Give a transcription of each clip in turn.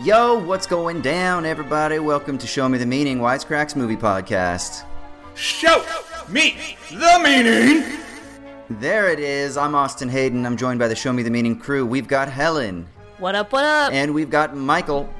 Yo, what's going down, everybody? Welcome to Show Me the Meaning, Wisecracks Movie Podcast. Show me the meaning. There it is. I'm Austin Hayden. I'm joined by the Show Me the Meaning crew. We've got Helen, What up, what up? and we've got Michael.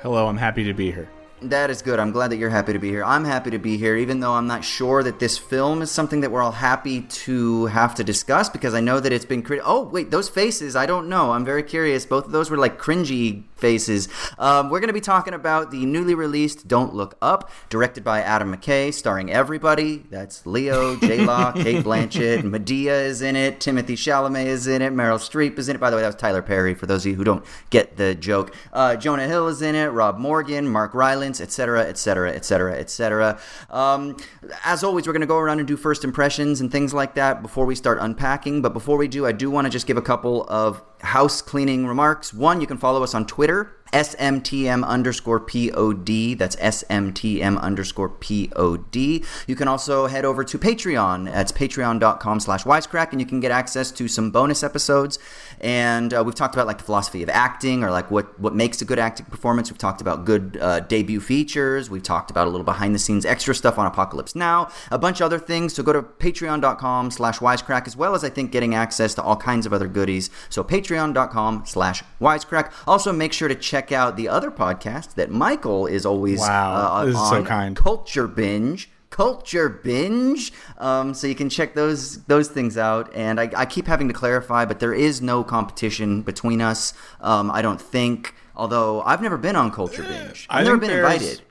Hello, I'm happy to be here. That is good. I'm glad that you're happy to be here. I'm happy to be here, even though I'm not sure that this film is something that we're all happy to have to discuss because I know that it's been. Crit- oh, wait, those faces. I don't know. I'm very curious. Both of those were like cringy faces. Um, we're going to be talking about the newly released Don't Look Up, directed by Adam McKay, starring everybody. That's Leo, J Law, Cate Blanchett, Madea is in it, Timothée Chalamet is in it, Meryl Streep is in it. By the way, that was Tyler Perry, for those of you who don't get the joke. Uh, Jonah Hill is in it, Rob Morgan, Mark Rylance, etc., etc., etc., etc. Um, As always, we're going to go around and do first impressions and things like that before we start unpacking. But before we do, I do want to just give a couple of house cleaning remarks. One, you can follow us on Twitter, SMTM underscore POD. That's SMTM underscore POD. You can also head over to Patreon. That's patreon.com slash wisecrack, and you can get access to some bonus episodes. And uh, we've talked about like the philosophy of acting or like what, what makes a good acting performance. We've talked about good uh, debut features. We've talked about a little behind the scenes extra stuff on Apocalypse Now, a bunch of other things. So go to patreon.com slash wisecrack, as well as I think getting access to all kinds of other goodies. So patreon.com slash wisecrack. Also, make sure to check out the other podcast that Michael is always Wow, uh, this is on, so kind. Culture Binge. Culture Binge. Um, so you can check those those things out. And I, I keep having to clarify, but there is no competition between us. Um, I don't think. Although I've never been on Culture Binge. I I've never been invited.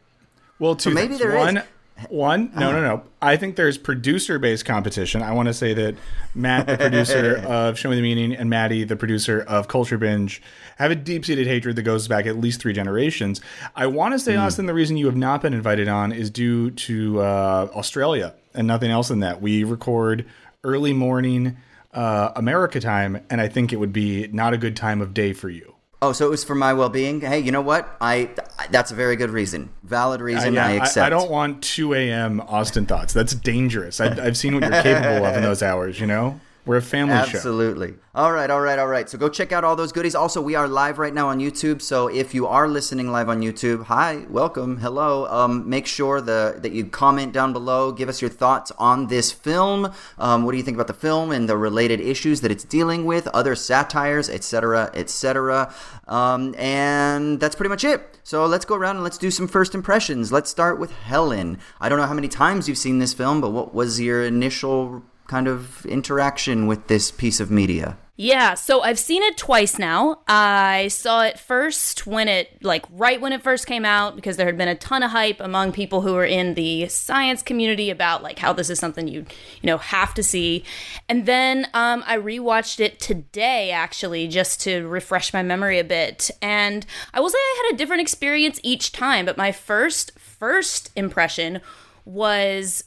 Well, two maybe things. there is. One, no, no, no. I think there's producer-based competition. I want to say that Matt, the producer of Show Me the Meaning, and Maddie, the producer of Culture Binge, have a deep-seated hatred that goes back at least three generations. I want to say, Austin, the reason you have not been invited on is due to uh, Australia and nothing else than that. We record early morning uh, America time, and I think it would be not a good time of day for you. Oh, so it was for my well-being. Hey, you know what? I that's a very good reason, valid reason. yeah, I accept. I, don't want 2 a.m. Austin thoughts. That's dangerous. I, I've seen what you're capable of in those hours. You know, we're a family show. Absolutely. All right, all right, all right. So go check out all those goodies. Also, we are live right now on YouTube. So if you are listening live on YouTube, hi, welcome, hello. Um, make sure the that you comment down below. Give us your thoughts on this film. Um, what do you think about the film and the related issues that it's dealing with, other satires, etc., etc. Um, and that's pretty much it. So let's go around and let's do some first impressions. Let's start with Helen. I don't know how many times you've seen this film, but what was your initial kind of interaction with this piece of media? Yeah, so I've seen it twice now. I saw it first when it, like, right when it first came out, because there had been a ton of hype among people who were in the science community about, like, how this is something you, you know, have to see. And then um, I rewatched it today, actually, just to refresh my memory a bit. And I will say I had a different experience each time, but my first, first impression was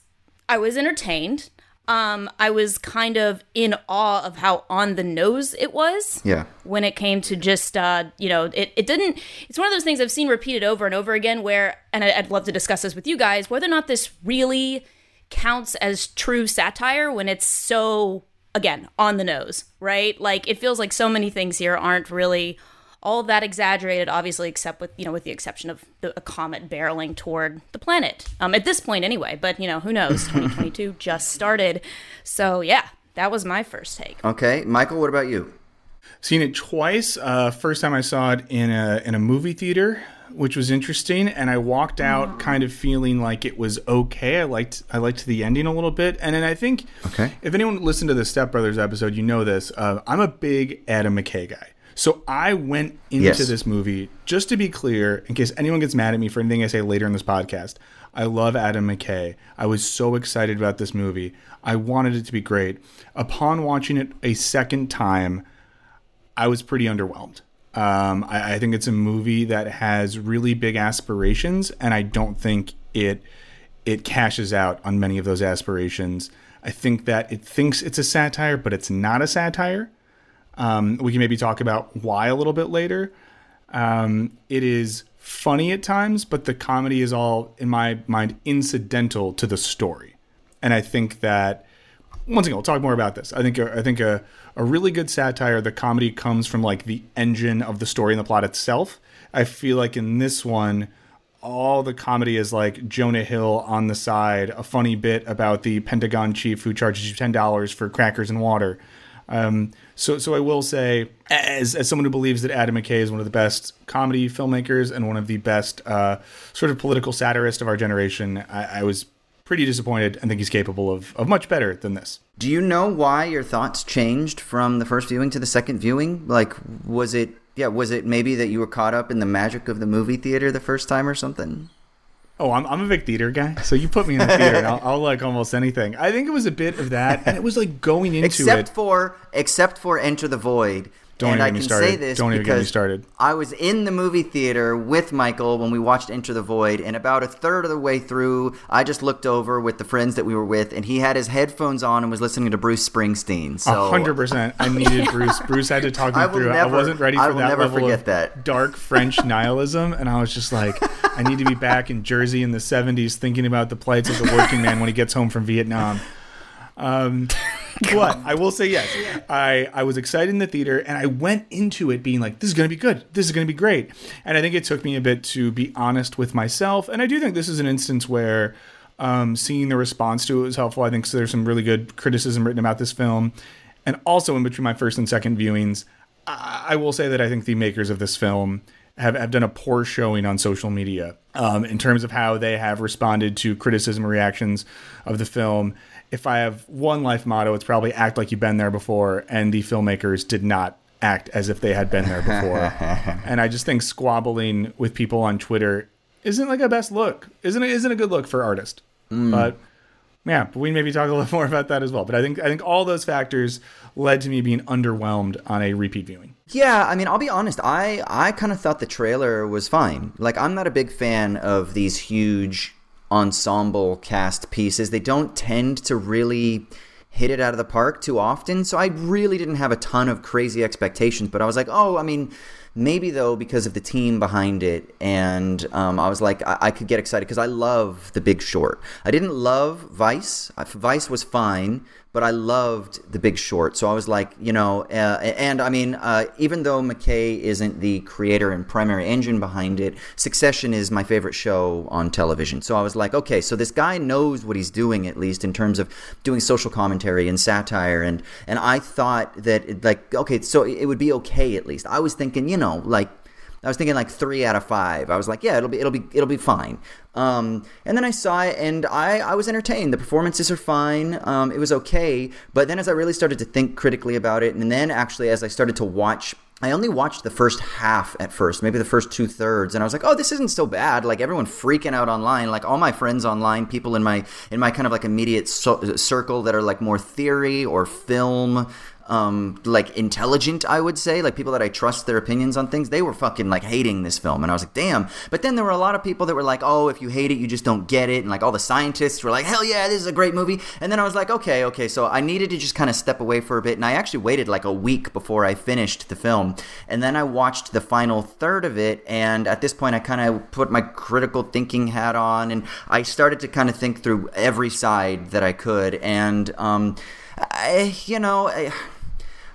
I was entertained um, I was kind of in awe of how on the nose it was. Yeah. When it came to just, uh, you know, it, it didn't, it's one of those things I've seen repeated over and over again where, and I, I'd love to discuss this with you guys, whether or not this really counts as true satire when it's so, again, on the nose, right? Like it feels like so many things here aren't really all that exaggerated, obviously, except with you know, with the exception of the, a comet barreling toward the planet. Um, at this point, anyway. But you know, who knows? 2022 just started, so yeah, that was my first take. Okay, Michael, what about you? Seen it twice. Uh, first time I saw it in a in a movie theater, which was interesting, and I walked out kind of feeling like it was okay. I liked I liked the ending a little bit, and then I think Okay. if anyone listened to the Step Brothers episode, you know this. Uh, I'm a big Adam McKay guy. So I went into Yes. this movie just to be clear, in case anyone gets mad at me for anything I say later in this podcast. I love Adam McKay. I was so excited about this movie. I wanted it to be great. Upon watching it a second time, I was pretty underwhelmed. Um, I, I think it's a movie that has really big aspirations, and I don't think it it cashes out on many of those aspirations. I think that it thinks it's a satire, but it's not a satire. Um, we can maybe talk about why a little bit later. Um, it is funny at times, but the comedy is all, in my mind, incidental to the story. And I think that once again, we'll talk more about this. I think I think a, a really good satire. The comedy comes from like the engine of the story and the plot itself. I feel like in this one, all the comedy is like Jonah Hill on the side, a funny bit about the Pentagon chief who charges you ten dollars for crackers and water. Um, so, so I will say, as as someone who believes that Adam McKay is one of the best comedy filmmakers and one of the best uh, sort of political satirists of our generation, I, I was pretty disappointed and think he's capable of, of much better than this. Do you know why your thoughts changed from the first viewing to the second viewing? Like, was it yeah, was it maybe that you were caught up in the magic of the movie theater the first time or something? Oh, I'm, I'm a big theater guy, so you put me in the theater, and I'll, I'll, like almost anything. I think it was a bit of that, and it was like going into except it. for except for Enter the Void, don't and even I get me can started. say this Don't because get me started. I was in the movie theater with Michael when we watched Enter the Void, and about a third of the way through, I just looked over with the friends that we were with, and he had his headphones on and was listening to Bruce Springsteen. So hundred percent. I needed Bruce. Bruce had to talk me I through. it. never- I wasn't ready for I will that never level forget of that. dark French nihilism, and I was just like, I need to be back in Jersey in the '70s, thinking about the plights of the working man when he gets home from Vietnam. Um, but I will say yes. I, I was excited in the theater and I went into it being like, this is going to be good. This is going to be great. And I think it took me a bit to be honest with myself. And I do think this is an instance where um, seeing the response to it was helpful. I think so there's some really good criticism written about this film. And also in between my first and second viewings, I, I will say that I think the makers of this film have, have done a poor showing on social media um, in terms of how they have responded to criticism reactions of the film. If I have one life motto, it's probably act like you've been there before, and the filmmakers did not act as if they had been there before. and I just think squabbling with people on Twitter isn't like a best look, isn't it? Isn't a good look for artist. Mm. But yeah, but we maybe talk a little more about that as well. But I think I think all those factors led to me being underwhelmed on a repeat viewing. Yeah, I mean, I'll be honest. I I kind of thought the trailer was fine. Like, I'm not a big fan of these huge ensemble cast pieces. They don't tend to really hit it out of the park too often. So I really didn't have a ton of crazy expectations. But I was like, oh, I mean, maybe though because of the team behind it, and um, I was like, I, I could get excited because I love The Big Short. I didn't love Vice. Vice was fine but I loved The Big Short. So I was like, you know, uh, and I mean, uh, even though McKay isn't the creator and primary engine behind it, Succession is my favorite show on television. So I was like, okay, so this guy knows what he's doing at least in terms of doing social commentary and satire, and and I thought that it, like, okay, so it would be okay at least. I was thinking, you know, like. I was thinking like three out of five. I was like, yeah, it'll be it'll be it'll be fine. Um, and then I saw it, and I I was entertained. The performances are fine. Um, it was okay. But then as I really started to think critically about it, and then actually as I started to watch. I only watched the first half at first, maybe the first two thirds, and I was like, "Oh, this isn't so bad." Like everyone freaking out online, like all my friends online, people in my in my kind of like immediate so- circle that are like more theory or film um, like intelligent, I would say, like people that I trust their opinions on things, they were fucking like hating this film. And I was like, damn. But then there were a lot of people that were like, oh, if you hate it, you just don't get it. And like all the scientists were like, hell yeah, this is a great movie. And then I was like, okay, okay. So I needed to just kind of step away for a bit. And I actually waited like a week before I finished the film. And then I watched the final third of it. And at this point, I kind of put my critical thinking hat on and I started to kind of think through every side that I could. And, um, I, you know, I,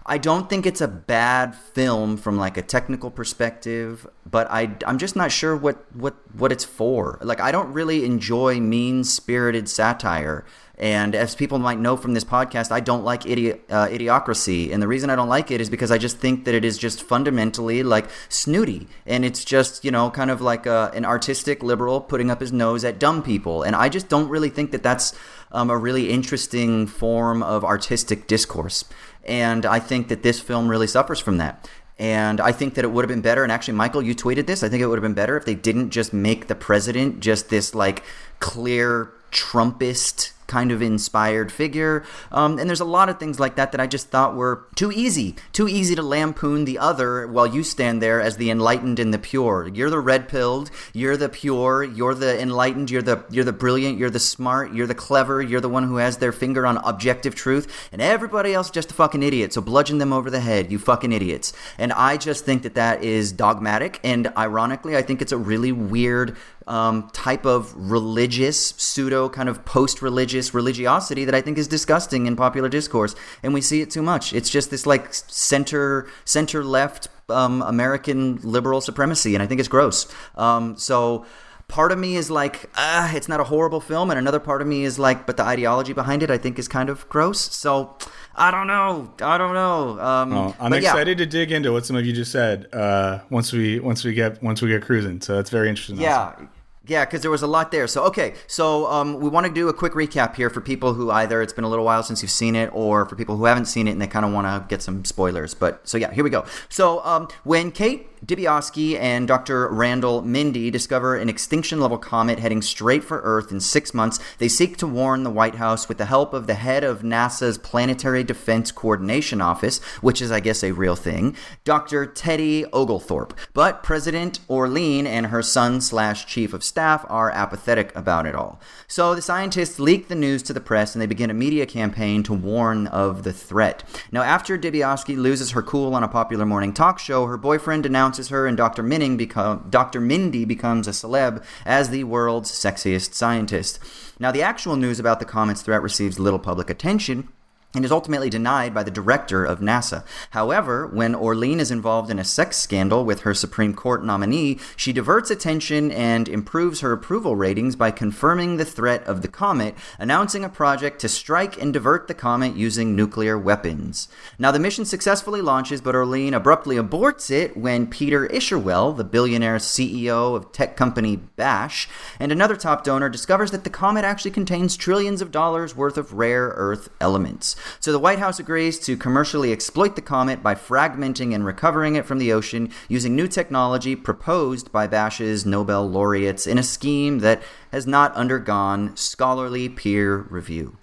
I don't think it's a bad film from like a technical perspective, but I I'm just not sure what what what it's for. Like I don't really enjoy mean-spirited satire. And as people might know from this podcast, I don't like idi- uh, idiocracy, and the reason I don't like it is because I just think that it is just fundamentally like snooty, and it's just you know kind of like a, an artistic liberal putting up his nose at dumb people, and I just don't really think that that's um, a really interesting form of artistic discourse. And I think that this film really suffers from that. And I think that it would have been better. And actually, Michael, you tweeted this. I think it would have been better if they didn't just make the president just this like clear Trumpist kind of inspired figure. Um, and there's a lot of things like that that I just thought were too easy, too easy to lampoon the other while you stand there as the enlightened and the pure. You're the red pilled, you're the pure, you're the enlightened, you're the you're the brilliant, you're the smart, you're the clever, you're the one who has their finger on objective truth, and everybody else just a fucking idiot. So bludgeon them over the head, you fucking idiots. And I just think that that is dogmatic, and ironically, I think it's a really weird um, type of religious, pseudo kind of post religious religiosity that I think is disgusting in popular discourse. And we see it too much. It's just this like center, center left um, American liberal supremacy. And I think it's gross. Um, so part of me is like, ah, it's not a horrible film, and another part of me is like, but the ideology behind it, I think, is kind of gross. So I don't know. I don't know. Um, I'm but yeah. excited to dig into what some of you just said. Uh, once we once we get once we get cruising, so that's very interesting. also. Yeah. Because there was a lot there. So, okay, so um, we want to do a quick recap here for people who either it's been a little while since you've seen it, or for people who haven't seen it and they kind of want to get some spoilers. But so yeah, here we go. So um, when Kate Dibiasky and Dr. Randall Mindy discover an extinction level comet heading straight for Earth in six months, they seek to warn the White House with the help of the head of NASA's Planetary Defense Coordination Office, which is, I guess, a real thing, Dr. Teddy Oglethorpe. But President Orlean and her son slash chief of staff are apathetic about it all. So the scientists leak the news to the press and they begin a media campaign to warn of the threat. Now, after Dibiasky loses her cool on a popular morning talk show, her boyfriend announces her, and Dr. Minning become, Dr. Mindy becomes a celeb as the world's sexiest scientist. Now, the actual news about the comet's threat receives little public attention and is ultimately denied by the director of NASA. However, when Orlean is involved in a sex scandal with her Supreme Court nominee, she diverts attention and improves her approval ratings by confirming the threat of the comet, announcing a project to strike and divert the comet using nuclear weapons. Now, the mission successfully launches, but Orlean abruptly aborts it when Peter Isherwell, the billionaire CEO of tech company Bash, and another top donor discovers that the comet actually contains trillions of dollars worth of rare earth elements. So the White House agrees to commercially exploit the comet by fragmenting and recovering it from the ocean using new technology proposed by Bash's Nobel laureates in a scheme that has not undergone scholarly peer review.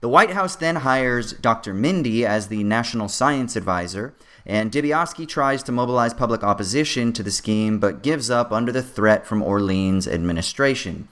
The White House then hires Dr. Mindy as the National Science Advisor, and Dibiasky tries to mobilize public opposition to the scheme but gives up under the threat from Orlean's administration.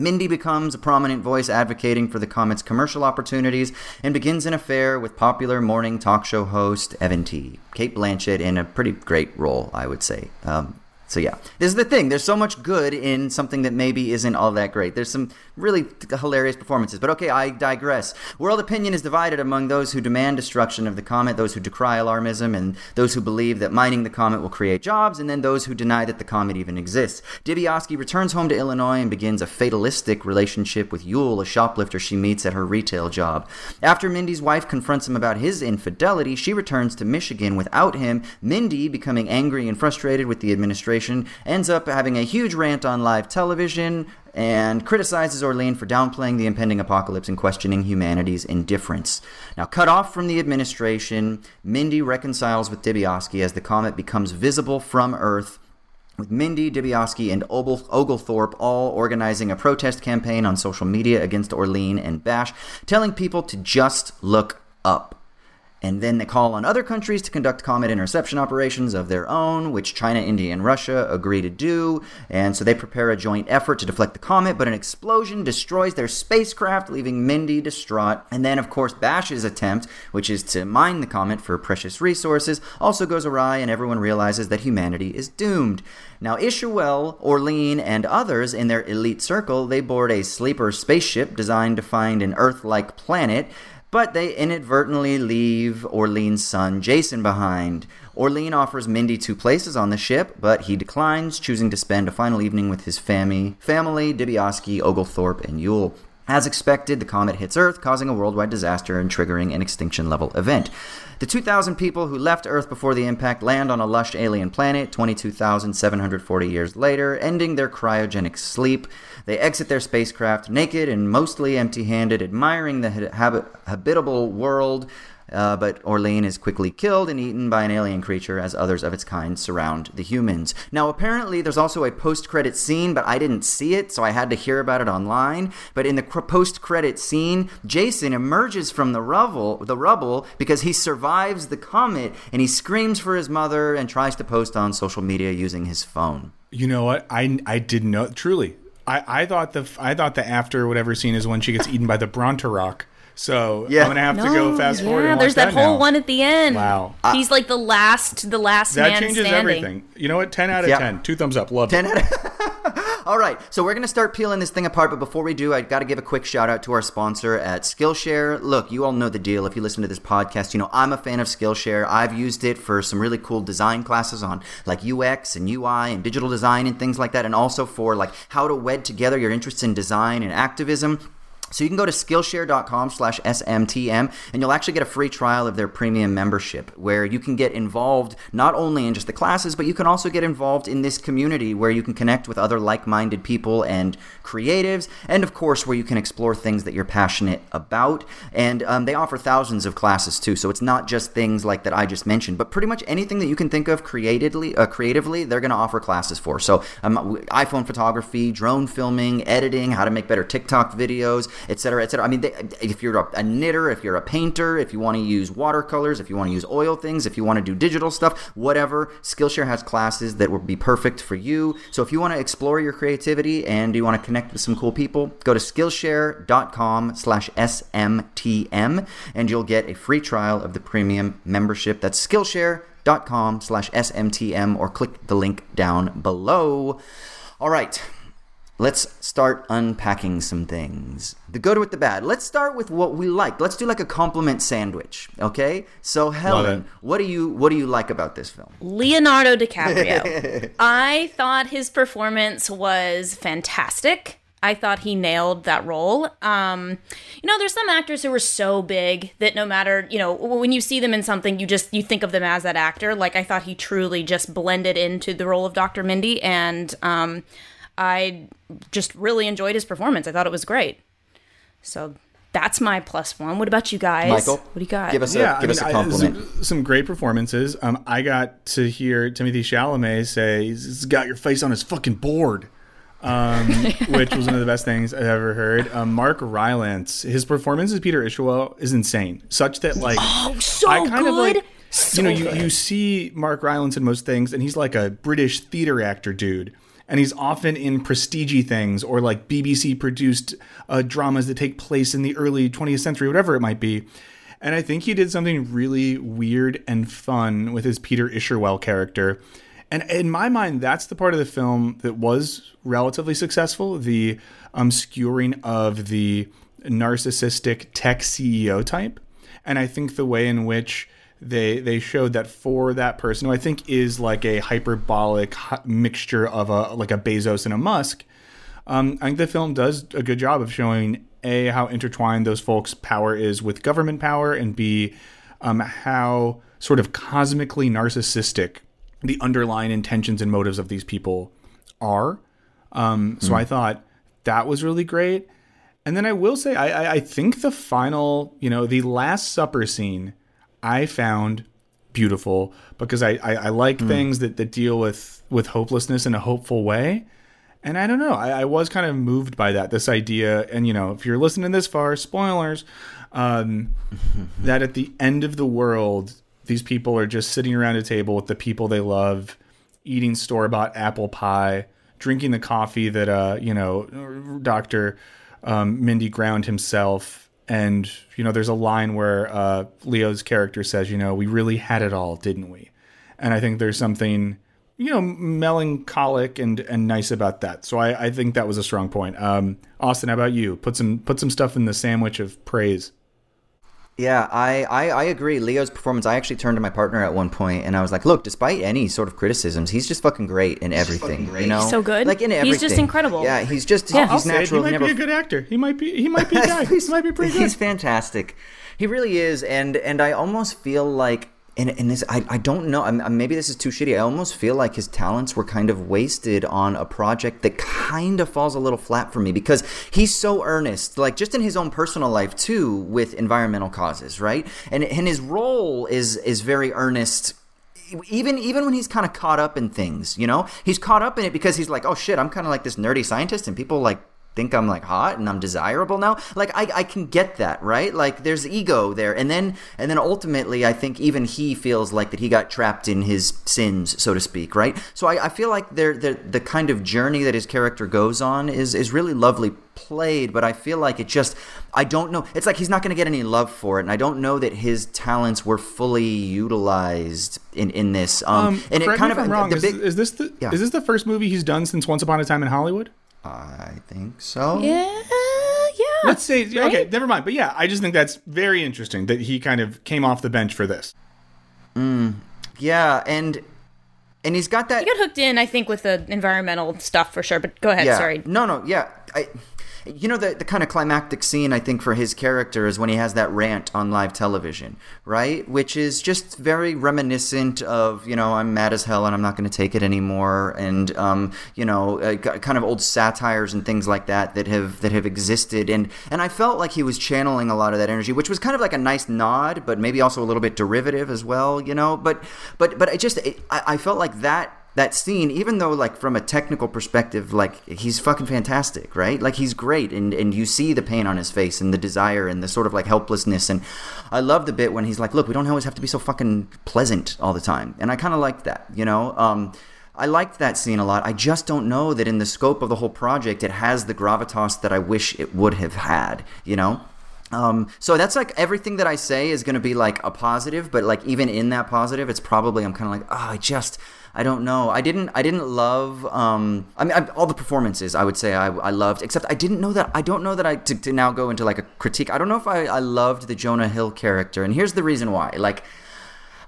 Mindy becomes a prominent voice advocating for the comet's commercial opportunities and begins an affair with popular morning talk show host Evan T. Cate Blanchett in a pretty great role, I would say. Um, so yeah, this is the thing. There's so much good in something that maybe isn't all that great. There's some really hilarious performances, but okay, I digress. World opinion is divided among those who demand destruction of the comet, those who decry alarmism, and those who believe that mining the comet will create jobs, and then those who deny that the comet even exists. Dibiasky returns home to Illinois and begins a fatalistic relationship with Yule, a shoplifter she meets at her retail job. After Mindy's wife confronts him about his infidelity, she returns to Michigan without him. Mindy, becoming angry and frustrated with the administration, ends up having a huge rant on live television and criticizes Orlean for downplaying the impending apocalypse and questioning humanity's indifference. Now, cut off from the administration, Mindy reconciles with Dibiasky as the comet becomes visible from Earth with Mindy, Dibiasky, and Oglethorpe all organizing a protest campaign on social media against Orlean and Bash, telling people to just look up. And then they call on other countries to conduct comet interception operations of their own, which China, India, and Russia agree to do. And so they prepare a joint effort to deflect the comet, but an explosion destroys their spacecraft, leaving Mindy distraught. And then, of course, Bash's attempt, which is to mine the comet for precious resources, also goes awry, and everyone realizes that humanity is doomed. Now, Isherwell, Orlean, and others in their elite circle, they board a sleeper spaceship designed to find an Earth-like planet but they inadvertently leave Orlean's son Jason behind. Orlean offers Mindy two places on the ship, but he declines, choosing to spend a final evening with his family, family Dibiasky, Oglethorpe, and Yule. As expected, the comet hits Earth, causing a worldwide disaster and triggering an extinction level event. The 2,000 people who left Earth before the impact land on a lush alien planet 22,740 years later, ending their cryogenic sleep. They exit their spacecraft naked and mostly empty handed, admiring the habit- habitable world uh, but Orlean is quickly killed and eaten by an alien creature as others of its kind surround the humans. Now, apparently, there's also a post credit scene, but I didn't see it, so I had to hear about it online. But in the post credit scene, Jason emerges from the rubble, the rubble because he survives the comet and he screams for his mother and tries to post on social media using his phone. You know what? I I didn't know truly. I, I thought the I thought the after whatever scene is when she gets eaten by the Bronteroc. So Yeah. I'm gonna have to go fast forward. Yeah, there's watch that, whole now. one at the end. Wow. He's like the last, the last That man changes standing. everything. You know what? Ten out of Yeah. ten. Two thumbs up. Love 10 it. out of- All right, so we're going to start peeling this thing apart, but before we do, I got to give a quick shout out to our sponsor at Skillshare. Look, you all know the deal. If you listen to this podcast, you know I'm a fan of Skillshare. I've used it for some really cool design classes on like UX and UI and digital design and things like that, and also for like how to wed together your interests in design and activism. So you can go to Skillshare.com slash SMTM and you'll actually get a free trial of their premium membership where you can get involved not only in just the classes, but you can also get involved in this community where you can connect with other like-minded people and creatives, and of course where you can explore things that you're passionate about. And um, they offer thousands of classes too, so it's not just things like that I just mentioned, but pretty much anything that you can think of creatively, uh, creatively, they're going to offer classes for. So um, iPhone photography, drone filming, editing, how to make better TikTok videos etc., etc. I mean, they, if you're a, a, knitter, if you're a painter, if you want to use watercolors, if you want to use oil things, if you want to do digital stuff, whatever, Skillshare has classes that would be perfect for you. So if you want to explore your creativity and you want to connect with some cool people, go to Skillshare.com slash SMTM and you'll get a free trial of the premium membership. That's Skillshare.com slash SMTM or click the link down below. All right. Let's start unpacking some things. The good with the bad. Let's start with what we like. Let's do like a compliment sandwich, okay? So Helen, what do you what do you like about this film? Leonardo DiCaprio. I thought his performance was fantastic. I thought he nailed that role. Um, you know, there's some actors who are so big that no matter, you know, when you see them in something, you just you think of them as that actor. Like I thought he truly just blended into the role of Dr. Mindy, and um, I just really enjoyed his performance. I thought it was great. So that's my plus one. What about you guys? Michael, what do you got? Give us a, yeah, give I us mean, a compliment. I, some, some, great performances. Um, I got to hear Timothée Chalamet say he's got your face on his fucking board. um, which was one of the best things I've ever heard. Um, Mark Rylance, his performance as Peter Isherwell is insane, such that like oh, so I kind good. of like so you know you, you see Mark Rylance in most things, and he's like a British theater actor dude and he's often in prestige things or like BBC produced uh, dramas that take place in the early 20th century, whatever it might be. And I think he did something really weird and fun with his Peter Isherwell character. And in my mind, that's the part of the film that was relatively successful the obscuring of the narcissistic tech CEO type. And I think the way in which they they showed that for that person who I think is like a hyperbolic mixture of a like a Bezos and a Musk. Um, I think the film does a good job of showing a how intertwined those folks' power is with government power, and b um, how sort of cosmically narcissistic the underlying intentions and motives of these people are. Um, so mm. I thought that was really great. And then I will say, I, I, I think the final, you know, the Last Supper scene I found beautiful because I, I, I like mm. things that, that deal with, with hopelessness in a hopeful way. And I don't know, I, I, was kind of moved by that, this idea. And, you know, if you're listening this far, spoilers, um, that at the end of the world, these people are just sitting around a table with the people they love, eating store bought apple pie, drinking the coffee that, uh, you know, Dr. Um, Mindy ground himself and you know there's a line where uh, leo's character says you know we really had it all didn't we? And i think there's something you know melancholic and and nice about that. So i i think that was a strong point. Um, austin how about you? Put some put some stuff in the sandwich of praise yeah, I, I, I, agree. Leo's performance, I actually turned to my partner at one point and I was like, look, despite any sort of criticisms, he's just fucking great in everything. Great. You know? so good. Like in everything. He's just incredible. Yeah, he's just, yeah. he's natural. He might never... be a good actor. He might be, he might be a guy. he might be pretty good. He's fantastic. He really is. And, and I almost feel like and, and this I, I don't know I'm, maybe this is too shitty. I almost feel like his talents were kind of wasted on a project that kind of falls a little flat for me because he's so earnest like just in his own personal life too with environmental causes right? And and his role is is very earnest even even when he's kind of caught up in things you know? He's caught up in it because he's like oh shit i'm kind of like this nerdy scientist and people like think I'm like hot and I'm desirable now. Like I, I can get that, right? Like there's ego there, and then and then ultimately, I think even he feels like that he got trapped in his sins, so to speak, right? So I, I feel like they're, they're, the kind of journey that his character goes on is is really lovely played, but I feel like it just I don't know. It's like he's not going to get any love for it, and I don't know that his talents were fully utilized in in this. Um, Um, and it kind me if of I'm wrong. the is, is this the Yeah. is this the first movie he's done since Once Upon a Time in Hollywood? I think so. Yeah, yeah. Let's say right? okay, never mind. But yeah, I just think that's very interesting that he kind of came off the bench for this. Mm, yeah, and and he's got that. He got hooked in, I think, with the environmental stuff for sure. But go ahead. yeah. Sorry. No, no, yeah. I, you know the the kind of climactic scene I think for his character is when he has that rant on live television, right? Which is just very reminiscent of you know I'm mad as hell and I'm not going to take it anymore, and um, you know uh, kind of old satires and things like that that have that have existed, and and I felt like he was channeling a lot of that energy, which was kind of like a nice nod, but maybe also a little bit derivative as well, you know. But but but I just it, I, I felt like that that scene, even though like from a technical perspective, like he's fucking fantastic, right? Like he's great, and and you see the pain on his face and the desire and the sort of like helplessness. And I love the bit when he's like, "Look, we don't always have to be so fucking pleasant all the time," and I kind of liked that, you know. Um, I liked that scene a lot. I just don't know that in the scope of the whole project, it has the gravitas that I wish it would have had, you know. Um, so that's like everything that I say is going to be like a positive, but like even in that positive, it's probably I'm kind of like, oh, I just I don't know. I didn't I didn't love. Um, I mean, I, all the performances I would say I, I loved, except I didn't know that. I don't know that I to, to now go into like a critique. I don't know if I, I loved the Jonah Hill character, and here's the reason why. Like.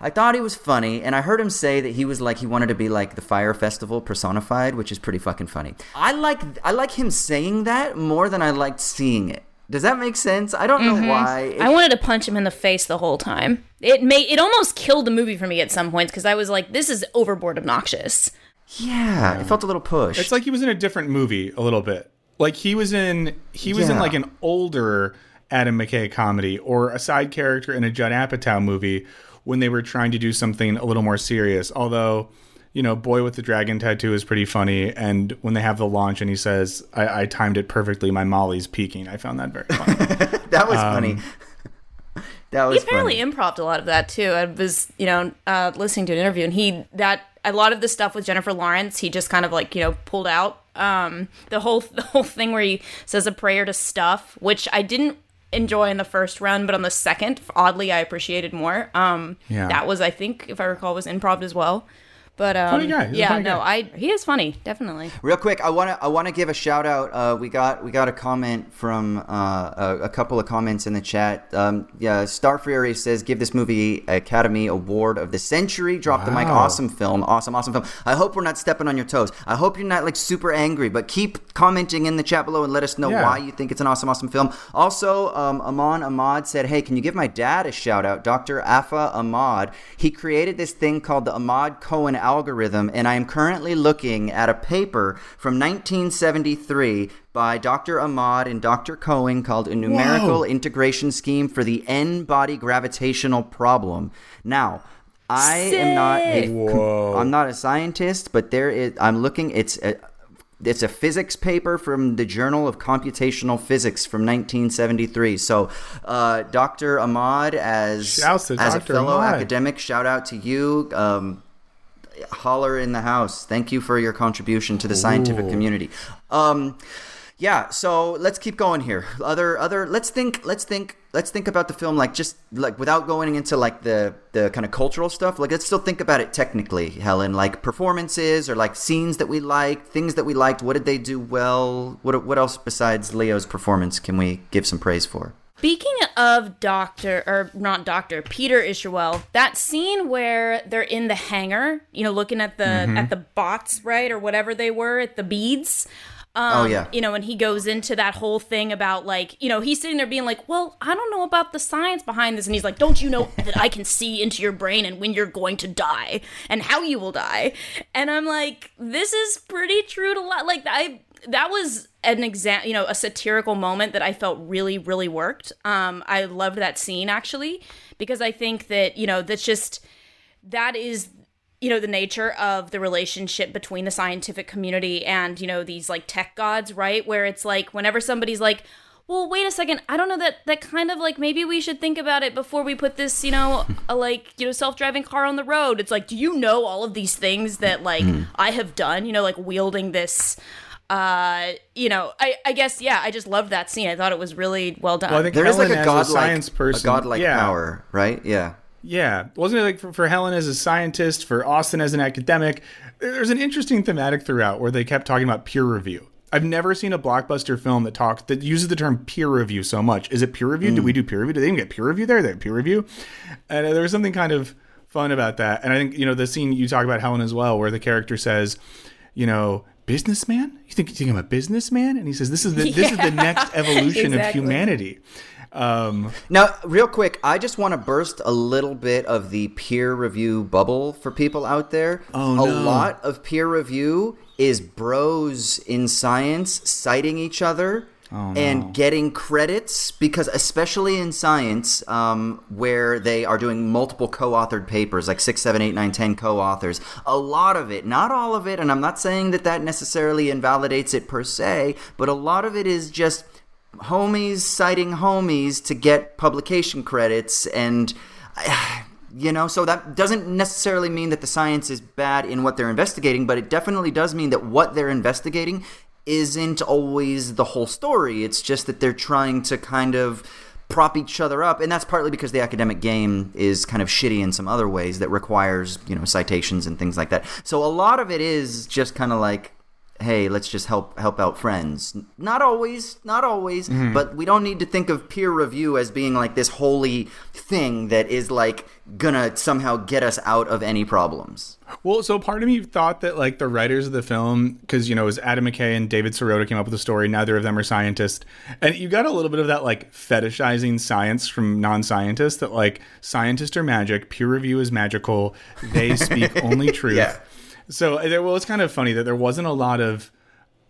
I thought he was funny, and I heard him say that he was like he wanted to be like the Fire Festival personified, which is pretty fucking funny. I like I like him saying that more than I liked seeing it. Does that make sense? I don't know mm-hmm. why. I wanted to punch him in the face the whole time. It made it almost killed the movie for me at some points because I was like, "This is overboard obnoxious." yeah, it felt a little push. It's like he was in a different movie a little bit. Like he was in he was in like an older Adam McKay comedy or a side character in a Judd Apatow movie when they were trying to do something a little more serious. Although, you know, Boy with the Dragon Tattoo is pretty funny. And when they have the launch and he says, I, I timed it perfectly, my Molly's peaking. I found that very funny. that was funny. that was He apparently funny. improv a lot of that too. I was, you know, uh, listening to an interview, and he that a lot of the stuff with Jennifer Lawrence, he just kind of like you know pulled out. Um, the whole the whole thing where he says a prayer to stuff, which I didn't enjoy in the first run, but on the second, oddly, I appreciated more. Um, Yeah. that was, I think, if I recall, was improv as well. But um, Funny guy. He's yeah, funny no, guy. I he is funny, definitely. Real quick, I want to I want to give a shout out. Uh, we got we got a comment from uh, a, a couple of comments in the chat. Um, yeah, Star Fury says give this movie Academy Award of the Century. Drop the mic. Awesome film. Awesome, awesome film. I hope we're not stepping on your toes. I hope you're not like super angry, but keep commenting in the chat below and let us know Yeah. why you think it's an awesome, awesome film. Also, um, Aman Ahmad said, "Hey, can you give my dad a shout out, Dr. Afa Ahmad? He created this thing called the Ahmad Cohen algorithm, and I am currently looking at a paper from 1973 by Dr. Ahmad and Dr. Cohen called a numerical Whoa. integration scheme for the n-body gravitational problem." Now. I am not a Sick. I'm not a scientist, but there is. I'm looking. It's a, it's a physics paper from the Journal of Computational Physics from 1973. So, uh, Dr. Ahmad, as as a fellow Ahmad. academic, shout out to you. Um, holler in the house. Thank you for your contribution to the scientific Ooh. community. Um, yeah, so let's keep going here. Other other let's think let's think let's think about the film like just like without going into like the the kind of cultural stuff. Like let's still think about it technically, Helen, like performances or like scenes that we liked, things that we liked, what did they do well? What what else besides Leo's performance can we give some praise for? Speaking of Doctor, or not Doctor, Peter Isherwell, that scene where they're in the hangar, you know, looking at the at the bots, right, or whatever they were, at the beads. Um, Oh, yeah. You know, and he goes into that whole thing about like, you know, he's sitting there being like, "Well, I don't know about the science behind this," and he's like, "Don't you know that I can see into your brain and when you're going to die and how you will die?" And I'm like, "This is pretty true to life." Like I that was an exam you know a satirical moment that i felt really really worked. Um i loved that scene actually because i think that you know that's just that is you know the nature of the relationship between the scientific community and you know these like tech gods right? Where it's like whenever somebody's like well wait a second i don't know that that kind of like maybe we should think about it before we put this you know a like you know self-driving car on the road. It's like do you know all of these things that like i have done you know like wielding this uh you know i i guess yeah i just loved that scene i thought it was really well done Well, I think There is like a as godlike, science person. a godlike yeah, power, right? Yeah. Yeah, wasn't it like for, for Helen as a scientist, for Austin as an academic? There's an interesting thematic throughout where they kept talking about peer review. I've never seen a blockbuster film that talks that uses the term peer review so much. Is it peer review? Do we do peer review? Do they even get peer review there? They have peer review, and uh, there was something kind of fun about that. And I think you know the scene you talk about Helen as well, where the character says, you know. Businessman? You think, you think I'm a businessman? And he says, "This is the this is the next evolution of humanity." Um, Now, real quick, I just want to burst a little bit of the peer review bubble for people out there. Oh, A no. lot of peer review is bros in science citing each other Oh, and getting credits because, especially in science, um, where they are doing multiple co-authored papers, like six, seven, eight, nine, ten co-authors, a lot of it, not all of it, and I'm not saying that that necessarily invalidates it per se, but a lot of it is just homies citing homies to get publication credits and you know so that doesn't necessarily mean that the science is bad in what they're investigating but it definitely does mean that what they're investigating isn't always the whole story. It's just that they're trying to kind of prop each other up and that's partly because the academic game is kind of shitty in some other ways that requires you know citations and things like that. So a lot of it is just kind of like hey let's just help help out friends not always not always mm-hmm. but we don't need to think of peer review as being like this holy thing that is like gonna somehow get us out of any problems Well, so part of me thought that like the writers of the film, because you know, it was Adam McKay and David Sirota came up with the story. Neither of them are scientists, and you got a little bit of that like fetishizing science from non-scientists. That like scientists are magic, peer review is magical. They speak only truth. Yeah. So uh, well, it's kind of funny that there wasn't a lot of.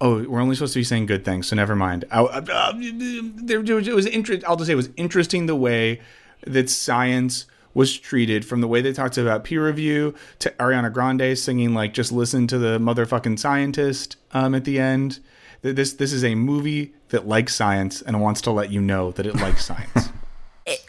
Oh, we're only supposed to be saying good things, so never mind. Uh, there, it was, it was interest. I'll just say it was interesting the way that science was treated from the way they talked about peer review to Ariana Grande singing like just listen to the motherfucking scientist um, at the end. This this is a movie that likes science and wants to let you know that it likes science.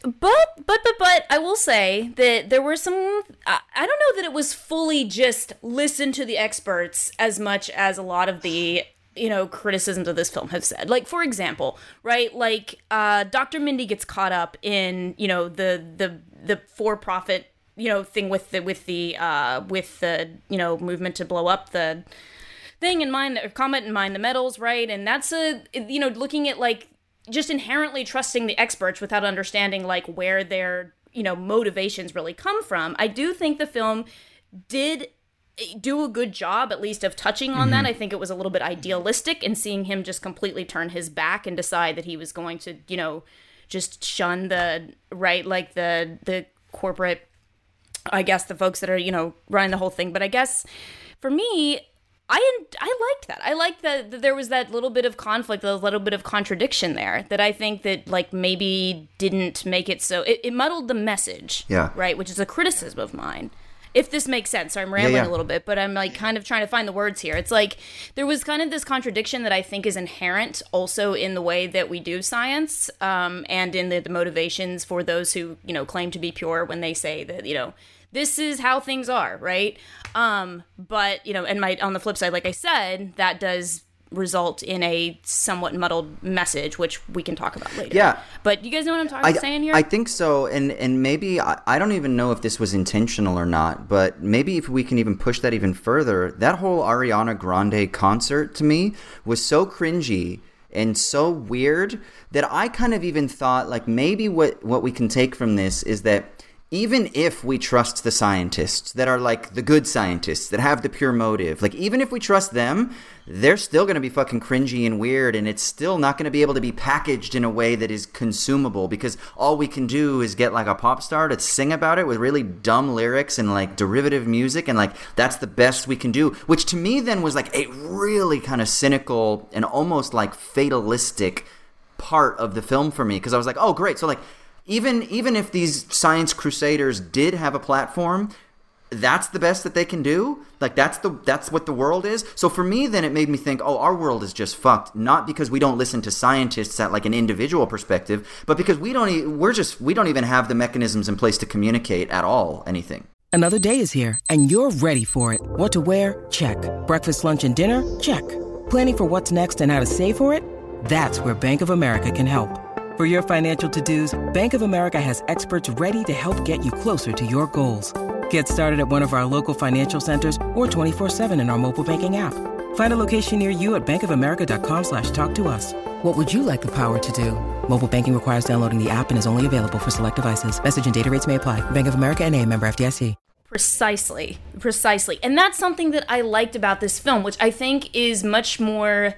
but but but but I will say that there were some. I, I don't know that it was fully just listen to the experts as much as a lot of the you know criticisms of this film have said. Like for example, right? Like uh, Dr. Mindy gets caught up in you know the the the for profit you know thing with the with the uh, with the you know movement to blow up the thing in mind or comment and mind the metals right and that's a you know looking at like just inherently trusting the experts without understanding like where their you know motivations really come from. I do think the film did eh, do a good job at least of touching on that. Mm-hmm. I think it was a little bit idealistic and seeing him just completely turn his back and decide that he was going to you know just shun the right like the the corporate I guess the folks that are you know running the whole thing. But I guess for me, I I liked that. I liked that, that there was that little bit of conflict, a little bit of contradiction there. That I think that like maybe didn't make it so it, it muddled the message. Yeah. Right, which is a criticism of mine. If this makes sense, so I'm rambling yeah. a little bit, but I'm like kind of trying to find the words here. It's like there was kind of this contradiction that I think is inherent also in the way that we do science, um, and in the, the motivations for those who you know claim to be pure when they say that you know this is how things are, right? Um, but you know, and my on the flip side, like I said, that does result in a somewhat muddled message, which we can talk about later. Yeah. But you guys know what I'm talking I, saying here? I think so, and and maybe I, I don't even know if this was intentional or not, but maybe if we can even push that even further, that whole Ariana Grande concert to me was so cringy and so weird that I kind of even thought like maybe what what we can take from this is that even if we trust the scientists that are like the good scientists that have the pure motive, like even if we trust them, they're still going to be fucking cringy and weird, and it's still not going to be able to be packaged in a way that is consumable because all we can do is get like a pop star to sing about it with really dumb lyrics and like derivative music, and like that's the best we can do, which to me then was like a really kind of cynical and almost like fatalistic part of the film for me because I was like, oh, great. So, like, even even if these science crusaders did have a platform, that's the best that they can do like that's the that's what the world is so for me then it made me think oh our world is just fucked not because we don't listen to scientists at like an individual perspective but because we don't e- we're just we don't even have the mechanisms in place to communicate at all anything Another day is here, and you're ready for it. What to wear? Check. Breakfast, lunch, and dinner? Check. Planning for what's next and how to save for it? That's where Bank of America can help. For your financial to-dos, Bank of America has experts ready to help get you closer to your goals. Get started at one of our local financial centers or 24-7 in our mobile banking app. Find a location near you at bankofamerica.com slash talk to us. What would you like the power to do? Mobile banking requires downloading the app and is only available for select devices. Message and data rates may apply. Bank of America and a member FDIC. Precisely, precisely. And that's something that I liked about this film, which I think is much more,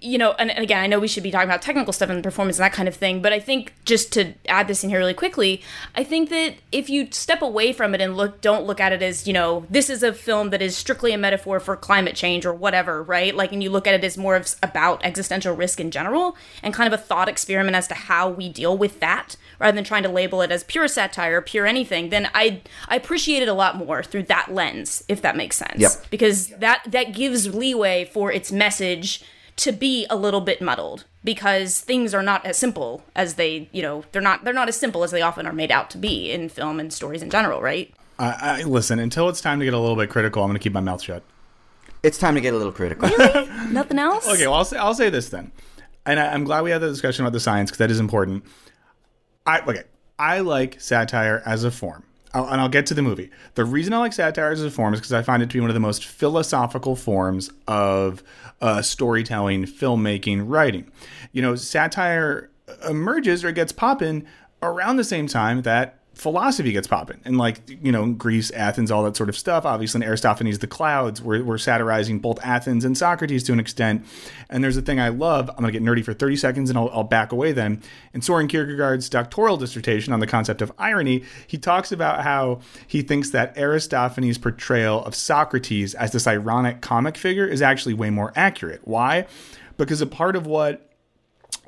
you know, and, and again, I know we should be talking about technical stuff and performance and that kind of thing, but I think just to add this in here really quickly, I think that if you step away from it and look, don't look at it as, you know, this is a film that is strictly a metaphor for climate change or whatever, right? Like, and you look at it as more of about existential risk in general and kind of a thought experiment as to how we deal with that rather than trying to label it as pure satire pure anything, then I I appreciate it a lot more through that lens, if that makes sense. Yep. Because that that gives leeway for its message to be a little bit muddled because things are not as simple as they, you know, they're not they're not as simple as they often are made out to be in film and stories in general, right? I, I listen until it's time to get a little bit critical. I'm going to keep my mouth shut. it's time to get a little critical Nothing else? Okay, well, I'll say, I'll say this then, and I, I'm glad we had the discussion about the science because that is important. I okay, I like satire as a form, I'll, and I'll get to the movie. The reason I like satire as a form is because I find it to be one of the most philosophical forms of uh, storytelling, filmmaking, writing. You know, satire emerges or gets popping around the same time that philosophy gets popping. And like you know greece athens all that sort of stuff. Obviously in aristophanes the clouds we're, we're satirizing both athens and socrates to an extent. And there's a thing i love. I'm going to get nerdy for 30 seconds and I'll, I'll back away then. In soren kierkegaard's doctoral dissertation on the concept of irony he talks about how he thinks that aristophanes portrayal of socrates as this ironic comic figure is actually way more accurate. Why? Because a part of what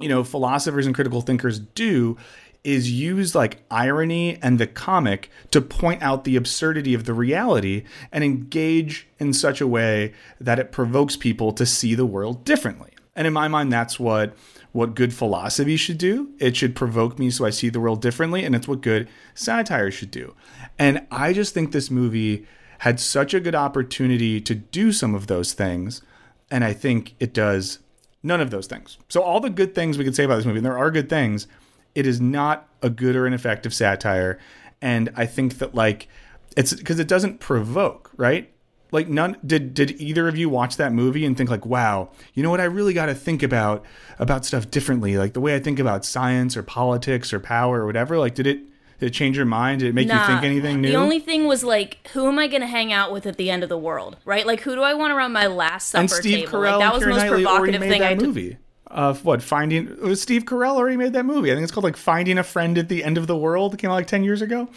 you know philosophers and critical thinkers do is use like irony and the comic to point out the absurdity of the reality and engage in such a way that it provokes people to see the world differently. And in my mind that's what what good philosophy should do. It should provoke me so I see the world differently and it's what good satire should do. And I just think this movie had such a good opportunity to do some of those things and I think it does none of those things. So all the good things we could say about this movie, and there are good things, it is not a good or an effective satire. And I think that like it's because it doesn't provoke, right? Like none did did either of you watch that movie and think like, wow, you know what? I really got to think about about stuff differently, like the way I think about science or politics or power or whatever. Like, did it did it change your mind? Did it make you think anything new? The only thing was like, who am I going to hang out with at the end of the world, right? Like, who do I want around my last supper and Steve table? Carell like, that was the most provocative thing I did. movie. Of what finding it was Steve Carell already made that movie. I think it's called like Finding a Friend at the End of the World. It came out like ten years ago.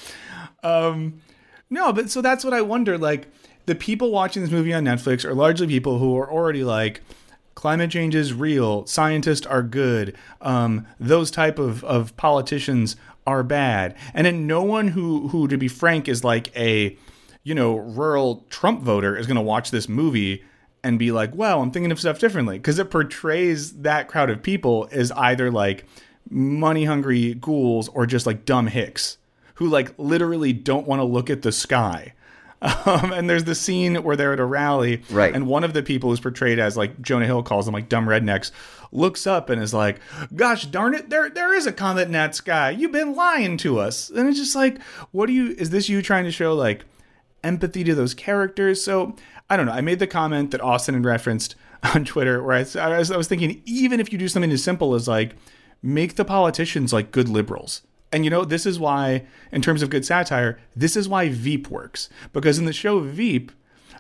Um, no, but so that's what I wonder. Like the people watching this movie on Netflix are largely people who are already like, climate change is real, scientists are good, um, those type of, of politicians are bad, and then no one who who to be frank is like a you know rural Trump voter is going to watch this movie and be like, wow, I'm thinking of stuff differently because it portrays that crowd of people as either like money hungry ghouls or just like dumb hicks who like literally don't want to look at the sky. Um, and there's the scene where they're at a rally, Right. And one of the people who's portrayed as like Jonah Hill calls them like dumb rednecks, looks up and is like, "Gosh darn it, there there is a comet in that sky. You've been lying to us." And it's just like, what do you? Is this you trying to show like empathy to those characters? So I don't know. I made the comment that Austin had referenced on Twitter, where I, I, was, I was thinking, even if you do something as simple as like make the politicians like good liberals. And you know, this is why, in terms of good satire, this is why Veep works. Because in the show Veep,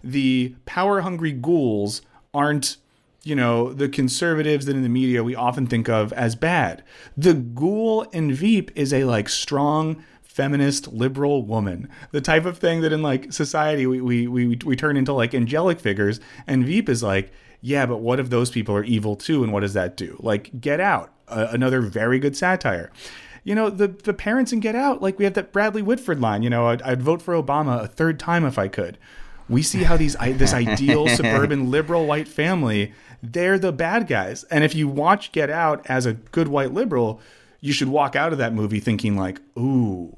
the power hungry ghouls aren't, you know, the conservatives that in the media we often think of as bad. The ghoul in Veep is a like strong, feminist, liberal woman. The type of thing that in like society we, we, we, we turn into like angelic figures. And Veep is like, yeah, but what if those people are evil too? And what does that do? Like, get out. Uh, another very good satire. you know, the the parents in Get Out, like we have that Bradley Whitford line. You know, I'd, I'd vote for Obama a third time if I could. We see how these this ideal suburban liberal white family, they're the bad guys. And if you watch Get Out as a good white liberal, you should walk out of that movie thinking like, ooh,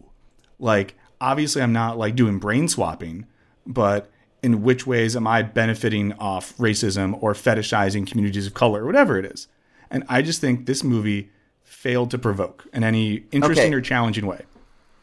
like obviously I'm not like doing brain swapping, but in which ways am I benefiting off racism or fetishizing communities of color or whatever it is? And I just think this movie failed to provoke in any interesting Okay. or challenging way.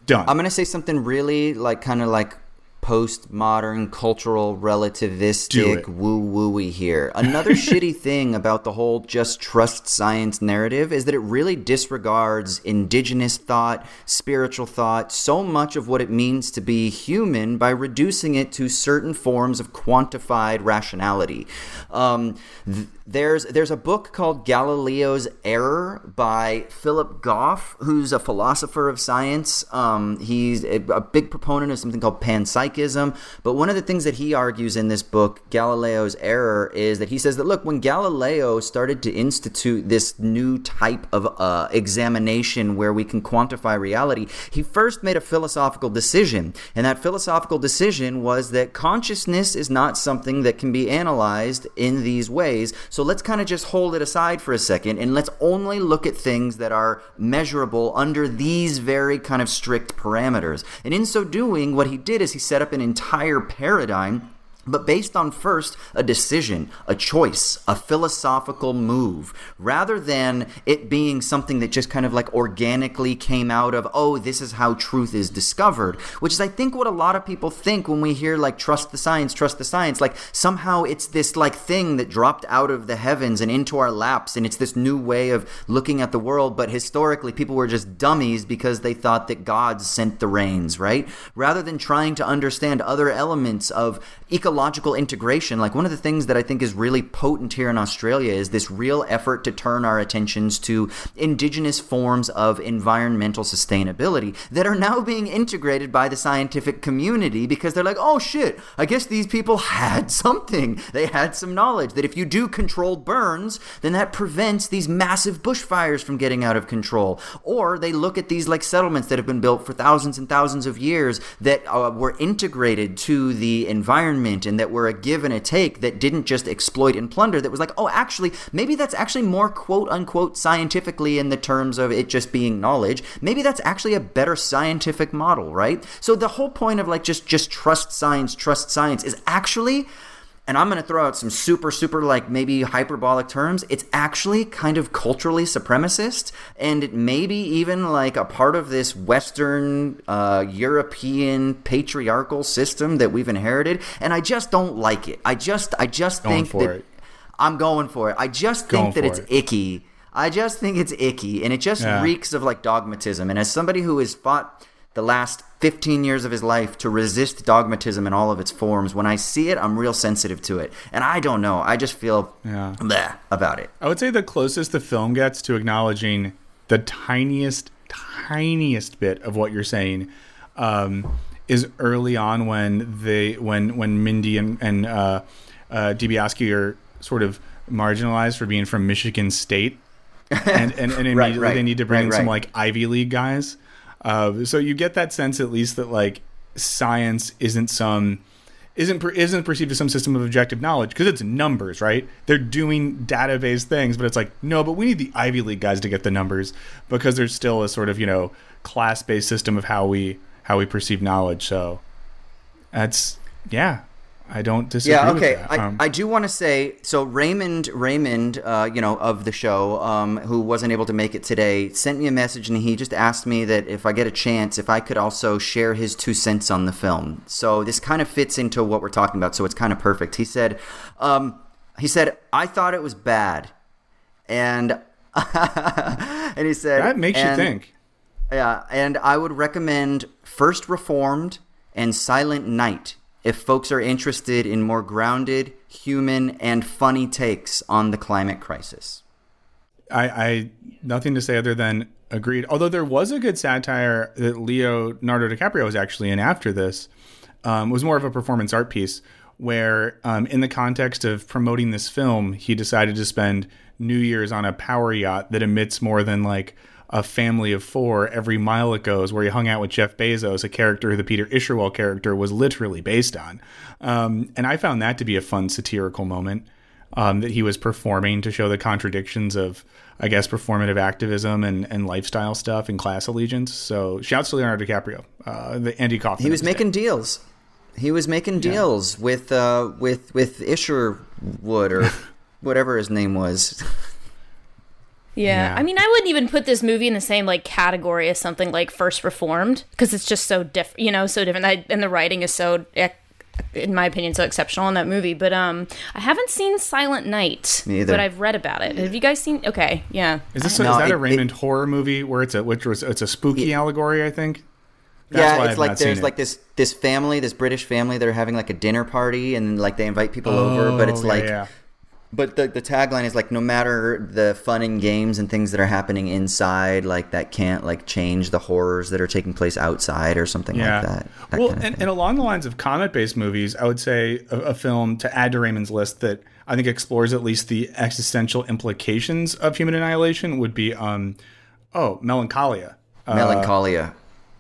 Done. I'm gonna say something really like kind of like postmodern cultural relativistic woo wooey here. Another shitty thing about the whole just trust science narrative is that it really disregards indigenous thought, spiritual thought, so much of what it means to be human by reducing it to certain forms of quantified rationality. Um, th- there's there's a book called Galileo's Error by Philip Goff, who's a philosopher of science. Um, he's a, a big proponent of something called panpsychism. But one of the things that he argues in this book, Galileo's Error, is that he says that look, when Galileo started to institute this new type of uh, examination where we can quantify reality, he first made a philosophical decision, and that philosophical decision was that consciousness is not something that can be analyzed in these ways. So let's kind of just hold it aside for a second and let's only look at things that are measurable under these very kind of strict parameters. And in so doing, what he did is he set up an entire paradigm but based on first a decision, a choice, a philosophical move, rather than it being something that just kind of like organically came out of, oh, this is how truth is discovered, which is, I think, what a lot of people think when we hear like trust the science, trust the science. Like somehow it's this like thing that dropped out of the heavens and into our laps, and it's this new way of looking at the world. But historically, people were just dummies because they thought that God sent the rains, right? Rather than trying to understand other elements of ecological integration, like one of the things that I think is really potent here in Australia is this real effort to turn our attentions to indigenous forms of environmental sustainability that are now being integrated by the scientific community because they're like, oh shit, I guess these people had something. They had some knowledge that if you do controlled burns, then that prevents these massive bushfires from getting out of control. Or they look at these like settlements that have been built for thousands and thousands of years that uh, were integrated to the environment and that were a give and a take that didn't just exploit and plunder that was like oh actually maybe that's actually more quote unquote scientifically in the terms of it just being knowledge. Maybe that's actually a better scientific model right? So the whole point of like just just trust science trust science is actually and I'm going to throw out some super, super, like maybe hyperbolic terms. It's actually kind of culturally supremacist, and it maybe even like a part of this Western uh, European patriarchal system that we've inherited. And I just don't like it. I just, I just Going think that it. I'm going for it. I just Going think that it's it. icky. I just think it's icky, and it just Yeah. reeks of like dogmatism. And as somebody who has fought the last 15 years of his life to resist dogmatism in all of its forms, when I see it, I'm real sensitive to it. And I don't know. I just feel Yeah. bleh about it. I would say the closest the film gets to acknowledging the tiniest, tiniest bit of what you're saying um, is early on when they when when Mindy and and uh, uh, Dibiasky are sort of marginalized for being from Michigan State, and and, and immediately right. they need to bring Right, in some like Ivy League guys. Uh, so you get that sense at least that like science isn't some isn't isn't perceived as some system of objective knowledge because it's numbers, right? They're doing database things, but it's like no, but we need the Ivy League guys to get the numbers because there's still a sort of you know class based system of how we how we perceive knowledge. So that's yeah, I don't disagree. Yeah, with okay. that. I, Um, I do want to say so. Raymond, Raymond, uh, you know, of the show, um, who wasn't able to make it today, sent me a message and he just asked me that if I get a chance, if I could also share his two cents on the film. So this kind of fits into what we're talking about. So it's kind of perfect. He said, um, he said, I thought it was bad, and and he said that makes you think. yeah, and I would recommend First Reformed and Silent Night if folks are interested in more grounded, human, and funny takes on the climate crisis. I, I nothing to say other than agreed. Although there was a good satire that Leo, Leonardo DiCaprio was actually in after this, um, was more of a performance art piece where, um, in the context of promoting this film, he decided to spend New Year's on a power yacht that emits more than like a family of four every mile it goes, where he hung out with Jeff Bezos, a character who the Peter Isherwell character was literally based on. Um, and I found that to be a fun satirical moment um, that he was performing to show the contradictions of, I guess, performative activism and, and lifestyle stuff and class allegiance. So shouts to Leonardo DiCaprio, uh, the Andy Kaufman. He was making deals. He was making deals yeah. with uh, with with Isherwood or whatever his name was. Yeah. yeah. I mean, I wouldn't even put this movie in the same like category as something like First Reformed because it's just so different, you know, so different. I, and the writing is so, in my opinion, so exceptional in that movie. But um, I haven't seen Silent Night, Me either. but I've read about it. Have you guys seen? Okay, yeah. Is this a, no, is that it, a Raymond it, horror movie where it's a which was it's a spooky it, allegory? I think. That's yeah, it's like there's like this this family, this British family. They're having like a dinner party, and like they invite people oh, over, but it's like yeah but the, the tagline is like no matter the fun and games and things that are happening inside like that can't like change the horrors that are taking place outside or something yeah. like that, that well kind of and, and, along the lines of comet based movies i would say a, a, film to add to raymond's list that i think explores at least the existential implications of human annihilation would be um oh melancholia. Uh, melancholia. uh,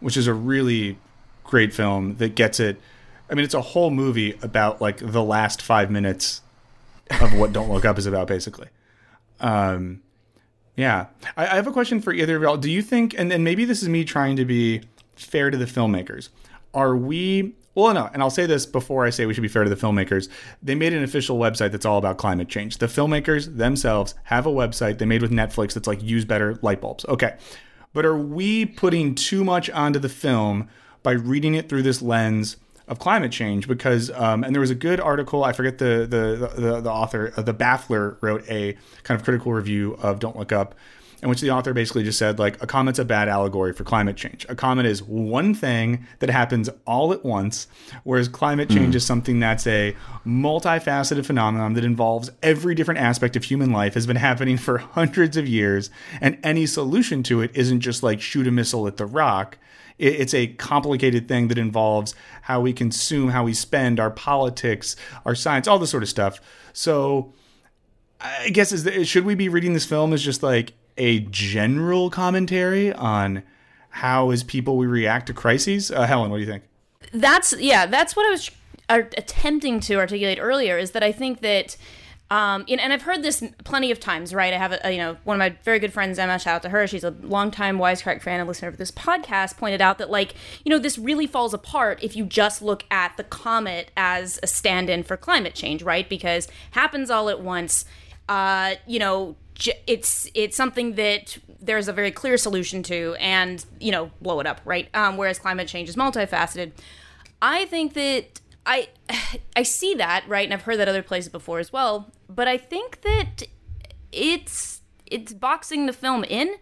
which is a really great film that gets it i mean it's a whole movie about like the last five minutes of what Don't Look Up is about, basically. Um, yeah, I, I have a question for either of y'all. Do you think, and then maybe this is me trying to be fair to the filmmakers, are we? Well, no, and I'll say this before I say we should be fair to the filmmakers. They made an official website that's all about climate change. The filmmakers themselves have a website they made with Netflix that's like use better light bulbs. Okay. But are we putting too much onto the film by reading it through this lens of climate change because um, and there was a good article I forget the the the, the author uh, the Baffler wrote a kind of critical review of Don't Look Up in which the author basically just said like a comet's a bad allegory for climate change. A comet is one thing that happens all at once, whereas climate hmm. change mm. is something that's a multifaceted phenomenon that involves every different aspect of human life has been happening for hundreds of years, and any solution to it isn't just like shoot a missile at the rock it's a complicated thing that involves how we consume, how we spend, our politics, our science, all this sort of stuff. So, I guess is the, should we be reading this film as just like a general commentary on how as people we react to crises? Uh, Helen, what do you think? That's yeah, that's what I was uh, attempting to articulate earlier. Is that I think that um, and, I've heard this plenty of times, right? I have, a, a, you know, one of my very good friends, Emma, shout out to her. She's a longtime Wisecrack fan and listener of this podcast, pointed out that, like, you know, this really falls apart if you just look at the comet as a stand in for climate change, right? Because happens all at once. Uh, you know, it's it's something that there's a very clear solution to, and you know, blow it up, right? Um, whereas climate change is multifaceted. I think that I I see that right, and I've heard that other places before as well. But I think that it's it's boxing the film in,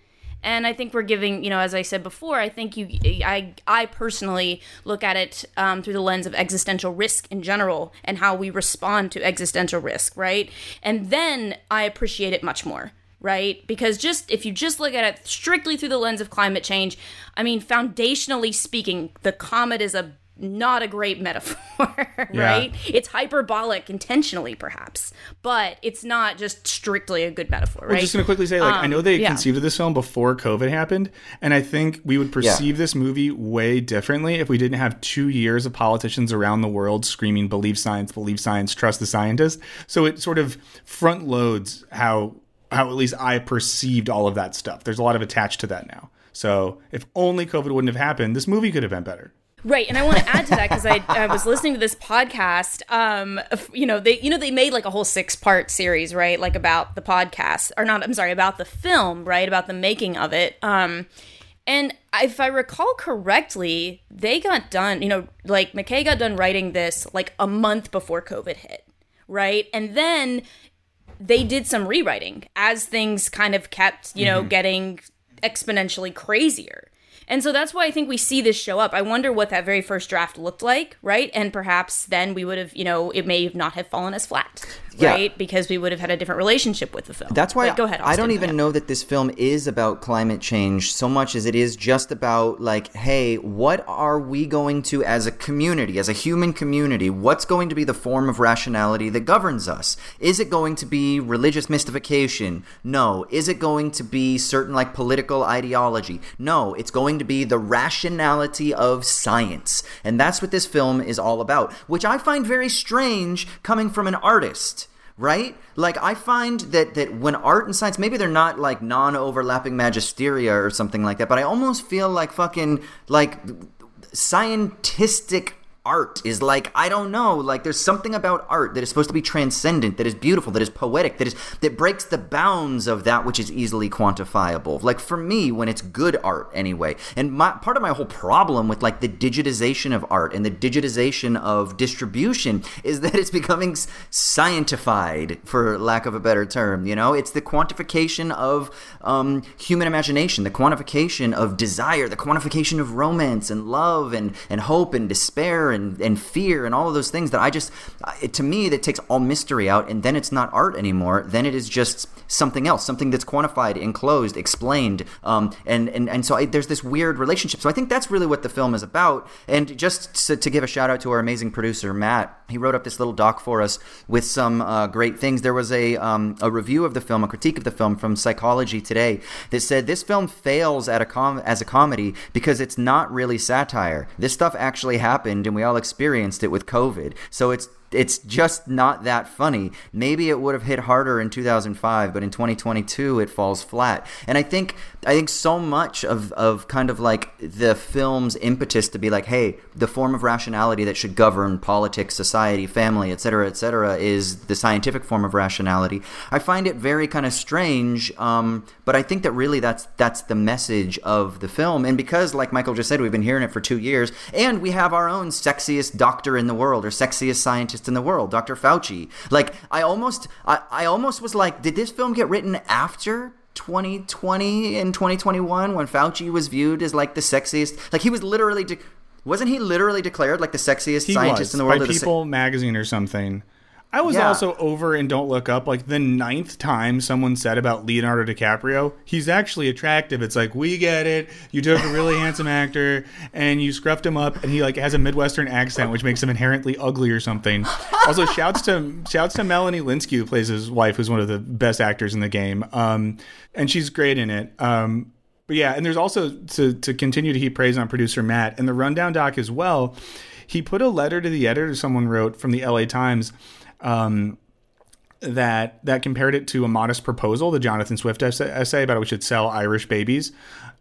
and I think we're giving you know, as I said before, I think you I I personally look at it um, through the lens of existential risk in general and how we respond to existential risk, right? And then I appreciate it much more right? Because just if you just look at it strictly through the lens of climate change, I mean, foundationally speaking, the comet is a not a great metaphor, right? Yeah. It's hyperbolic intentionally, perhaps, but it's not just strictly a good metaphor, right? I'm just going to quickly say, like, um, I know they yeah. conceived of this film before COVID happened, and I think we would perceive yeah. this movie way differently if we didn't have two years of politicians around the world screaming, believe science, believe science, trust the scientist. So it sort of front loads how, how at least I perceived all of that stuff. There's a lot of attached to that now. So if only COVID wouldn't have happened, this movie could have been better. Right, and I want to add to that because I, I was listening to this podcast. Um, you know they you know they made like a whole six part series, right? Like about the podcast, or not? I'm sorry, about the film, right? About the making of it. Um, and if I recall correctly, they got done. You know, like McKay got done writing this like a month before COVID hit, right? And then they did some rewriting as things kind of kept, you know, mm-hmm. getting exponentially crazier. And so that's why I think we see this show up. I wonder what that very first draft looked like, right? And perhaps then we would have, you know, it may not have fallen as flat. Yeah. right? Because we would have had a different relationship with the film. That's why But go ahead. I don't even Yeah. know that this film is about climate change so much as it is just about like, hey, what are we going to as a community, as a human community, what's going to be the form of rationality that governs us? Is it going to be religious mystification? No. Is it going to be certain like political ideology? No. It's going to be the rationality of science. And that's what this film is all about, which I find very strange coming from an artist right? Like i find that that when art and science maybe they're not like non-overlapping magisteria or something like that but i almost feel like fucking like scientistic art is like i don't know like there's something about art that is supposed to be transcendent that is beautiful that is poetic that is that breaks the bounds of that which is easily quantifiable. Like for me when it's good art anyway and my part of my whole problem with like the digitization of art and the digitization of distribution is that it's becoming scientified for lack of a better term you know? It's the quantification of um, human imagination the quantification of desire the quantification of romance and love and, and hope and despair and, and fear and all of those things that i just it, to me that takes all mystery out and then it's not art anymore. Then it is just something else something that's quantified enclosed explained um, and, and, and so I, there's this weird relationship. So i think that's really what the film is about. And just to, to give a shout out to our amazing producer matt he wrote up this little doc for us with some uh, great things. There was a, um, a review of the film a critique of the film from psychology today that said this film fails at a com- as a comedy because it's not really satire. This stuff actually happened and we all experienced it with covid. So it's it's just not that funny. Maybe it would have hit harder in 2005, but in 2022 it falls flat. And I think I think so much of of kind of like the film's impetus to be like, hey, the form of rationality that should govern politics, society, family, etc., cetera, et cetera, is the scientific form of rationality. I find it very kind of strange, um, but I think that really that's that's the message of the film. And because, like Michael just said, we've been hearing it for two years, and we have our own sexiest doctor in the world or sexiest scientist in the world, Dr. Fauci. Like I almost, I, I almost was like, did this film get written after? 2020 and 2021 when Fauci was viewed as like the sexiest like he was literally de- wasn't he literally declared like the sexiest He scientist was in the world by the se- People magazine or something. I was Yeah. also over in Don't Look Up like the ninth time someone said about Leonardo DiCaprio, he's actually attractive. It's like we get it. You took a really handsome actor and you scruffed him up, and he like has a Midwestern accent, which makes him inherently ugly or something. Also, shouts to shouts to Melanie Lynskey who plays his wife, who's one of the best actors in the game, um, and she's great in it. Um, but yeah, and there's also to to continue to heap praise on producer Matt and the rundown doc as well. He put a letter to the editor someone wrote from the LA Times um, that that compared it to a modest proposal, the Jonathan Swift essay, essay about how we should sell Irish babies.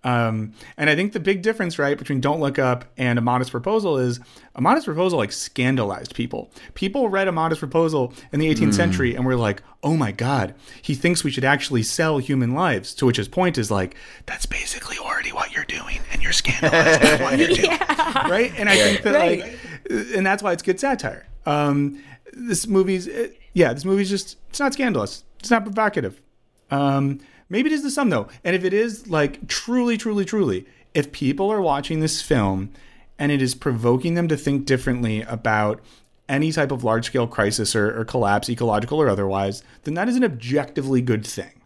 Um, and I think the big difference, right, between Don't Look Up and A Modest Proposal is A Modest Proposal like scandalized people. People read A Modest Proposal in the 18th century and were like, "Oh my God, he thinks we should actually sell human lives." To which his point is like, "That's basically already what you're doing, and you're scandalized by what you're doing." right? And I think that Right. like, and that's why it's good satire. Um, this movie's, it, yeah, this movie's just it's not scandalous. It's not provocative. Um, maybe it is to some though, and if it is like truly, truly, truly, if people are watching this film and it is provoking them to think differently about any type of large scale crisis or, or collapse, ecological or otherwise, then that is an objectively good thing.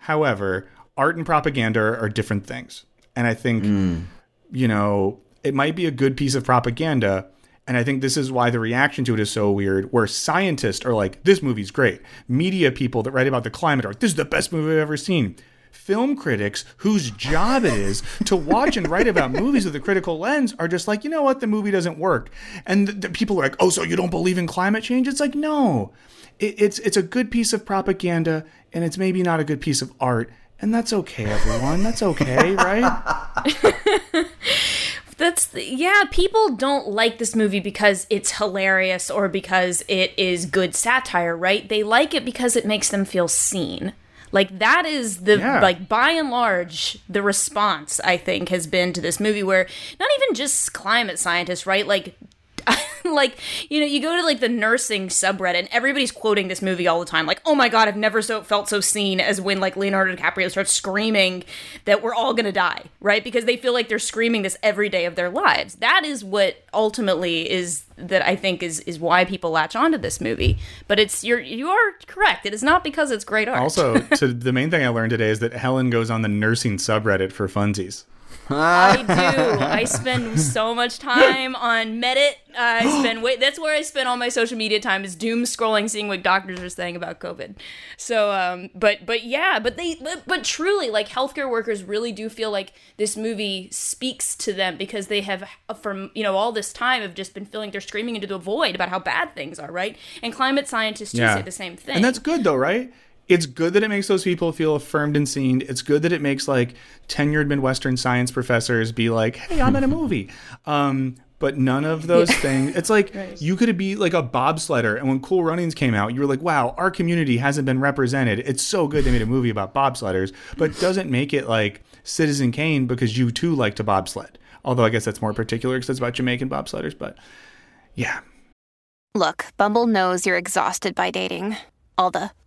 However, art and propaganda are, are different things. And I think, you know, it might be a good piece of propaganda. And I think this is why the reaction to it is so weird, where scientists are like, this movie's great. Media people that write about the climate are like, this is the best movie I've ever seen. Film critics, whose job it is to watch and write about movies with a critical lens, are just like, you know what, the movie doesn't work. And the, the people are like, oh, so you don't believe in climate change? It's like, no, it, it's it's a good piece of propaganda, and it's maybe not a good piece of art, and that's okay, everyone. That's okay, right? That's the, yeah. People don't like this movie because it's hilarious or because it is good satire, right? They like it because it makes them feel seen. Like that is the Yeah. like by and large the response I think has been to this movie where not even just climate scientists, right? Like like you know you go to like the nursing subreddit and everybody's quoting this movie all the time. Like oh my god i've never so felt so seen as when like leonardo dicaprio starts screaming that we're all gonna die right? Because they feel like they're screaming this every day of their lives. That is what ultimately is that i think is is why people latch onto this movie. But it's you're you are correct. It is not because it's great art. Also, to the main thing I learned today is that Helen goes on the nursing subreddit for funsies. I do. I spend so much time on Medit. Uh, I spend wait. That's where I spend all my social media time is doom scrolling, seeing what doctors are saying about COVID. So, um, but but yeah, but they but, but truly, like healthcare workers really do feel like this movie speaks to them because they have from you know all this time have just been feeling they're screaming into the void about how bad things are, right? And climate scientists do say the same thing. And that's good though, right? It's good that it makes those people feel affirmed and seen. It's good that it makes like tenured Midwestern science professors be like, "Hey, I'm in a movie." Um, but none of those things. It's like you could be like a bobsledder, and when Cool Runnings came out, you were like, "Wow, our community hasn't been represented." It's so good they made a movie about bobsledders, but doesn't make it like Citizen Kane because you too like to bobsled. Although I guess that's more particular because it's about Jamaican bobsledders. But yeah, Look, Bumble knows you're exhausted by dating. All the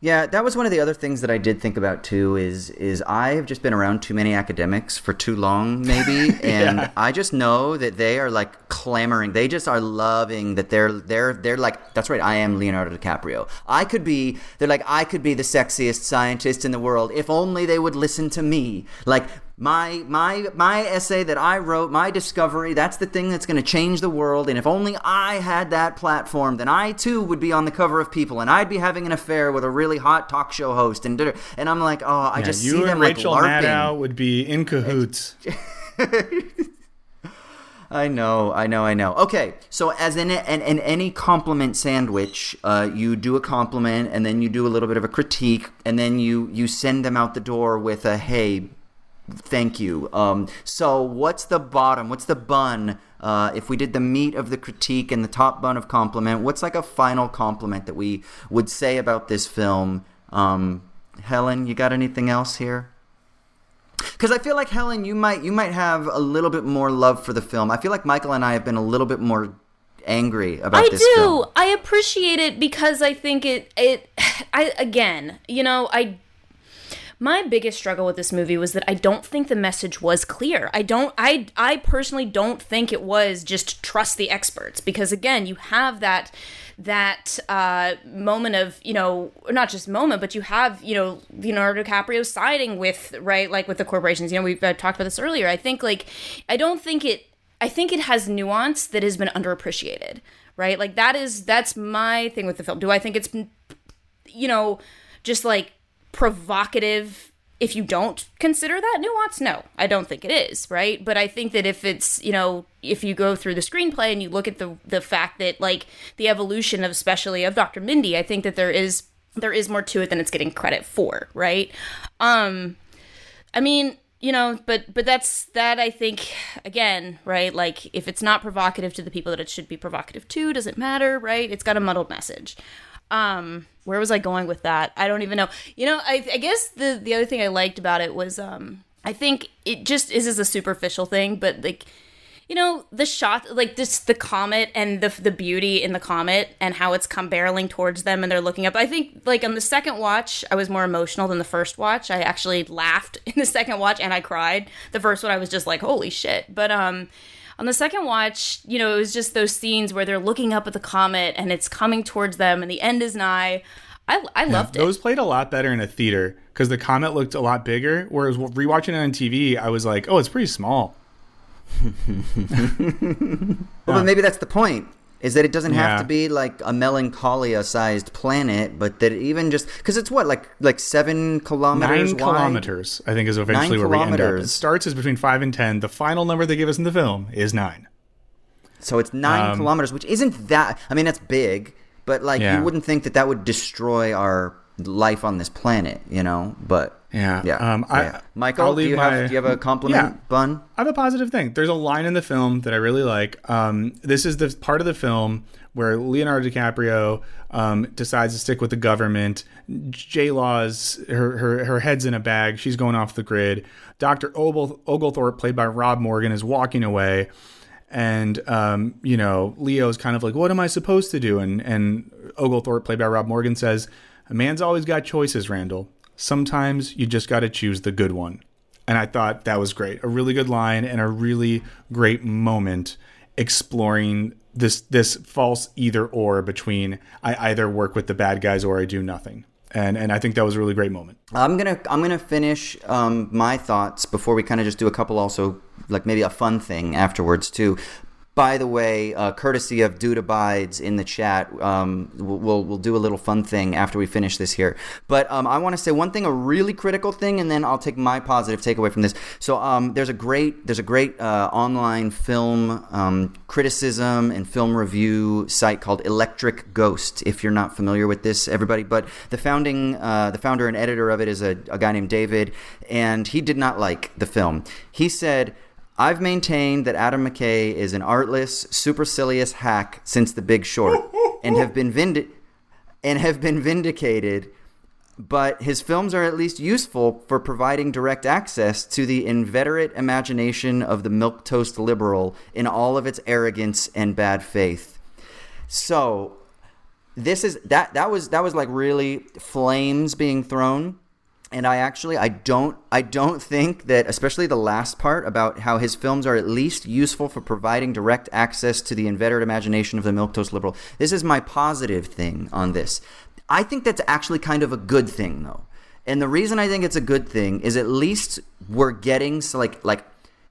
Yeah, that was one of the other things that I did think about too. Is is I have just been around too many academics for too long, maybe, and I just know that they are like clamoring. They just are loving that they're they're they're like that's right. I am Leonardo DiCaprio. I could be. They're like I could be the sexiest scientist in the world if only they would listen to me. Like my my my essay that I wrote, my discovery, that's the thing that's going to change the world. And if only I had that platform, then I too would be on the cover of People, and I'd be having an affair with a really hot talk show host. And and I'm like, oh, I Yeah, just you see and them Rachel like LARPing. Maddow would be in cahoots. I know, I know, I know. Okay, so as in, in, in any compliment sandwich, uh, you do a compliment, and then you do a little bit of a critique, and then you you send them out the door with a hey, thank you. Um, so what's the bottom? What's the bun? Uh, if we did the meat of the critique and the top bun of compliment, what's like a final compliment that we would say about this film? Um, Helen, you got anything else here? Because I feel like Helen, you might you might have a little bit more love for the film. I feel like Michael and I have been a little bit more angry about I this do. film. I appreciate it because I think it it I again, you know, I my biggest struggle with this movie was that I don't think the message was clear. I don't I I personally don't think it was just trust the experts because again, you have that that uh, moment of you know not just moment but you have you know Leonardo DiCaprio siding with right like with the corporations. You know we've uh, talked about this earlier. I think like I don't think it I think it has nuance that has been underappreciated right? Like that is that's my thing with the film. Do I think it's you know just like provocative. If you don't consider that nuance no i don't think it is right? But i think that if it's you know if you go through the screenplay and you look at the the fact that like the evolution of especially of dr mindy i think that there is there is more to it than it's getting credit for right? Um i mean you know but but that's that i think again right like if it's not provocative to the people that it should be provocative to does it matter right? It's got a muddled message. Um where was i going with that? I don't even know. You know i, I guess the the other thing i liked about it was um i think it just is is a superficial thing but like you know the shot like this the comet and the the beauty in the comet and how it's come barreling towards them and they're looking up. I think like on the second watch i was more emotional than the first watch. I actually laughed in the second watch and i cried the first one. I was just like holy shit. But um on the second watch, you know, it was just those scenes where they're looking up at the comet and it's coming towards them and the end is nigh. I, I loved it. Those played a lot better in a theater because the comet looked a lot bigger. Whereas rewatching it on TV, I was like, oh, it's pretty small. Well, but maybe that's the point. Is that it doesn't have to be like a melancholia-sized planet, but that even just because it's what like like seven kilometers Nine wide? kilometers, I think, is eventually Nine where we end up. It starts as between five and ten. The final number they give us in the film is nine. So it's nine Um, kilometers, which isn't that. I mean, that's big, but like Yeah. you wouldn't think that that would destroy our life on this planet, you know. But Yeah. yeah. Um, I- yeah. Michael, do you my- have do you have a compliment Yeah. bun? I have a positive thing. There's a line in the film that I really like. Um, this is the part of the film where Leonardo DiCaprio um, decides to stick with the government. J Law's her, her her head's in a bag. She's going off the grid. Doctor Oglethorpe, played by Rob Morgan, is walking away, and um, you know Leo's kind of like, "What am I supposed to do?" And and Oglethorpe, played by Rob Morgan, says, "A man's always got choices, Randall. Sometimes you just got to choose the good one." And I thought that was great. A really good line and a really great moment exploring this this false either or between I either work with the bad guys or I do nothing. And and I think that was a really great moment. I'm gonna I'm gonna finish um, my thoughts before we kind of just do a couple also like maybe a fun thing afterwards too. By the way, uh, courtesy of Dude Abides in the chat, um, we'll, we'll do a little fun thing after we finish this here. But um, I want to say one thing, a really critical thing, and then I'll take my positive takeaway from this. So um, there's a great there's a great uh, online film um, criticism and film review site called Electric Ghost. If you're not familiar with this, everybody, but the founding uh, the founder and editor of it is a, a guy named David, and he did not like the film. He said. I've maintained that Adam McKay is an artless, supercilious hack since The Big Short, and have been vindi- and have been vindicated. But his films are at least useful for providing direct access to the inveterate imagination of the milquetoast liberal in all of its arrogance and bad faith. So, this is that that was that was like really flames being thrown and I actually I don't I don't think that especially the last part about how his films are at least useful for providing direct access to the inveterate imagination of the milquetoast liberal. This is my positive thing on this. I think that's actually kind of a good thing though. And the reason I think it's a good thing is at least we're getting so like like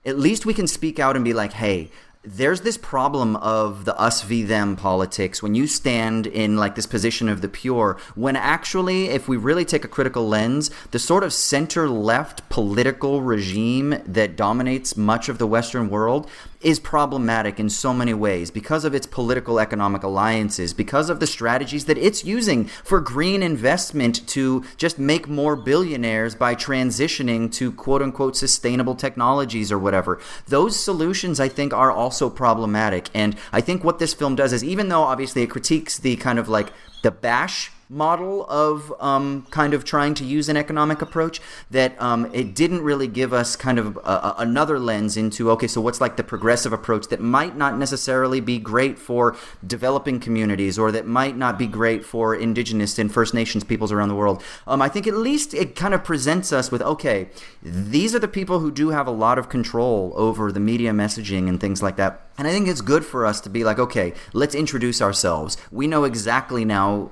at least we can speak out and be like, "Hey, there's this problem of the us v them politics. When you stand in like this position of the pure when actually if we really take a critical lens the sort of center left political regime that dominates much of the western world is problematic in so many ways because of its political economic alliances because of the strategies that it's using for green investment to just make more billionaires by transitioning to quote unquote sustainable technologies or whatever those solutions i think are also problematic. And I think what this film does is, even though obviously it critiques the kind of like the bash model of um, kind of trying to use an economic approach that um, it didn't really give us kind of a, a, another lens into okay so what's like the progressive approach that might not necessarily be great for developing communities or that might not be great for indigenous and first nations peoples around the world? Um, i think at least it kind of presents us with okay these are the people who do have a lot of control over the media messaging and things like that. And i think it's good for us to be like okay let's introduce ourselves. We know exactly now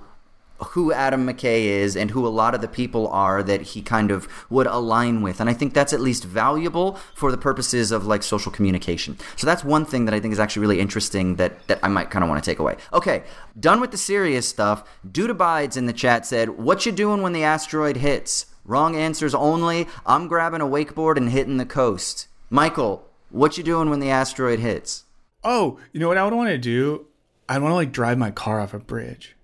who Adam McKay is and who a lot of the people are that he kind of would align with. And I think that's at least valuable for the purposes of like social communication. So that's one thing that I think is actually really interesting that, that I might kind of want to take away. Okay, done with the serious stuff. Dude Abides in the chat said, What you doing when the asteroid hits? Wrong answers only. I'm grabbing a wakeboard and hitting the coast. Michael, what you doing when the asteroid hits? Oh, you know what I would want to do? I'd want to like drive my car off a bridge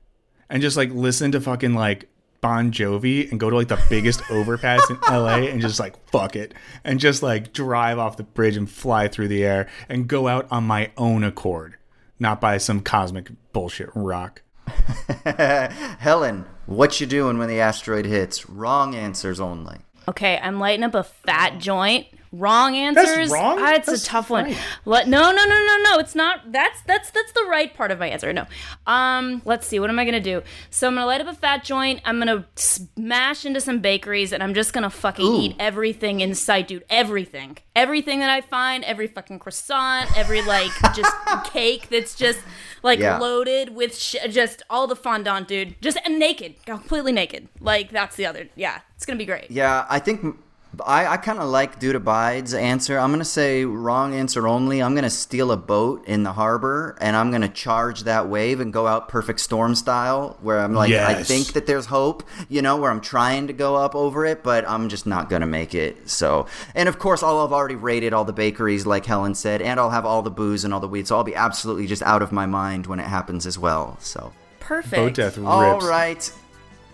and just like listen to fucking like Bon Jovi and go to like the biggest overpass in LA and just like fuck it and just like drive off the bridge and fly through the air and go out on my own accord, not by some cosmic bullshit rock. Helen, what you doing when the asteroid hits? Wrong answers only. Okay, I'm lighting up a fat joint. Wrong answers. That's wrong? Ah, it's That's a tough one. right. Let, no, no, no, no, no. It's not. That's that's that's the right part of my answer. No. Um. Let's see. What am I gonna do? So I'm gonna light up a fat joint. I'm gonna smash into some bakeries, and I'm just gonna fucking eat everything in sight, dude. Everything, everything that I find, every fucking croissant, every like just cake that's just like Yeah. loaded with sh- just all the fondant, dude. Just and naked, completely naked. Like that's the other. Yeah, it's gonna be great. Yeah, I think I, I kind of like Dude Abides' answer. I'm going to say wrong answer only. I'm going to steal a boat in the harbor and I'm going to charge that wave and go out perfect storm style where I'm like, I think that there's hope, you know, where I'm trying to go up over it, but I'm just not going to make it. So, and of course, I'll have already raided all the bakeries, like Helen said, and I'll have all the booze and all the weed. So I'll be absolutely just out of my mind when it happens as well. So. Perfect. Boat death rips. All right.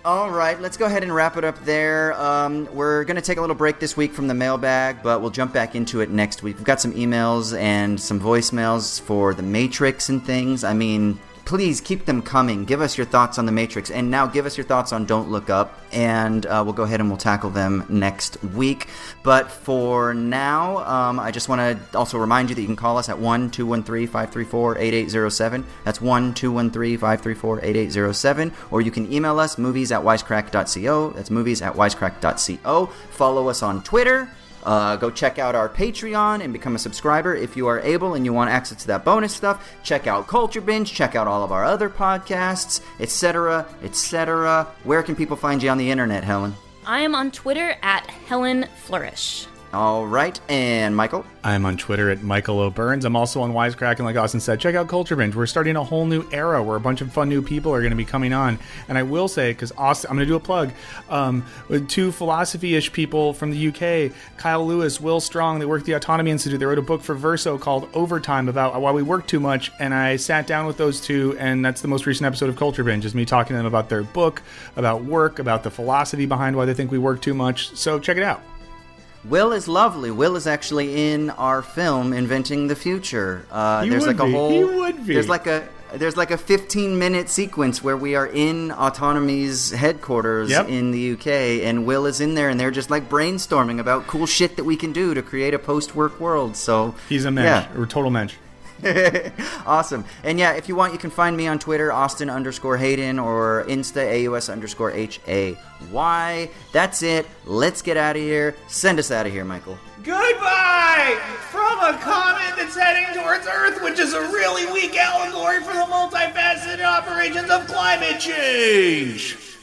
All right, let's go ahead and wrap it up there. Um, we're going to take a little break this week from the mailbag, but we'll jump back into it next week. We've got some emails and some voicemails for the Matrix and things. I mean, please keep them coming. Give us your thoughts on The Matrix. And now give us your thoughts on Don't Look Up. And uh, we'll go ahead and we'll tackle them next week. But for now, um, I just want to also remind you that you can call us at 1 213 534 8807. That's 1 213 534 8807. Or you can email us movies at wisecrack.co. That's movies at wisecrack.co. Follow us on Twitter. Uh, go check out our Patreon and become a subscriber if you are able and you want access to that bonus stuff. Check out Culture Binge, check out all of our other podcasts, etc., etc. Where can people find you on the internet, Helen? I am on Twitter at Helen Flourish. All right, and Michael? I'm on Twitter at Michael O'Burns. I'm also on Wisecrack, and like Austin said, check out Culture Binge. We're starting a whole new era where a bunch of fun new people are going to be coming on. And I will say, because Austin, I'm going to do a plug, um, with two philosophy-ish people from the UK, Kyle Lewis, Will Stronge, they work at the Autonomy Institute. They wrote a book for Verso called Overtime about why we work too much. And I sat down with those two, and that's the most recent episode of Culture Binge, is me talking to them about their book, about work, about the philosophy behind why they think we work too much. So check it out. Will is lovely. Will is actually in our film Inventing the Future. Uh, He there's would like a be. whole He would be. there's like a there's like a 15 minute sequence where we are in Autonomy's headquarters Yep. in the UK and Will is in there and they're just like brainstorming about cool shit that we can do to create a post-work world. So He's a mensch, Yeah. or a total mensch. awesome. And yeah, if you want, you can find me on Twitter, Austin underscore Hayden, or Insta AUS underscore H A Y. That's it. Let's get out of here. Send us out of here, Michael. Goodbye! From a comet that's heading towards Earth, which is a really weak allegory for the multifaceted operations of climate change!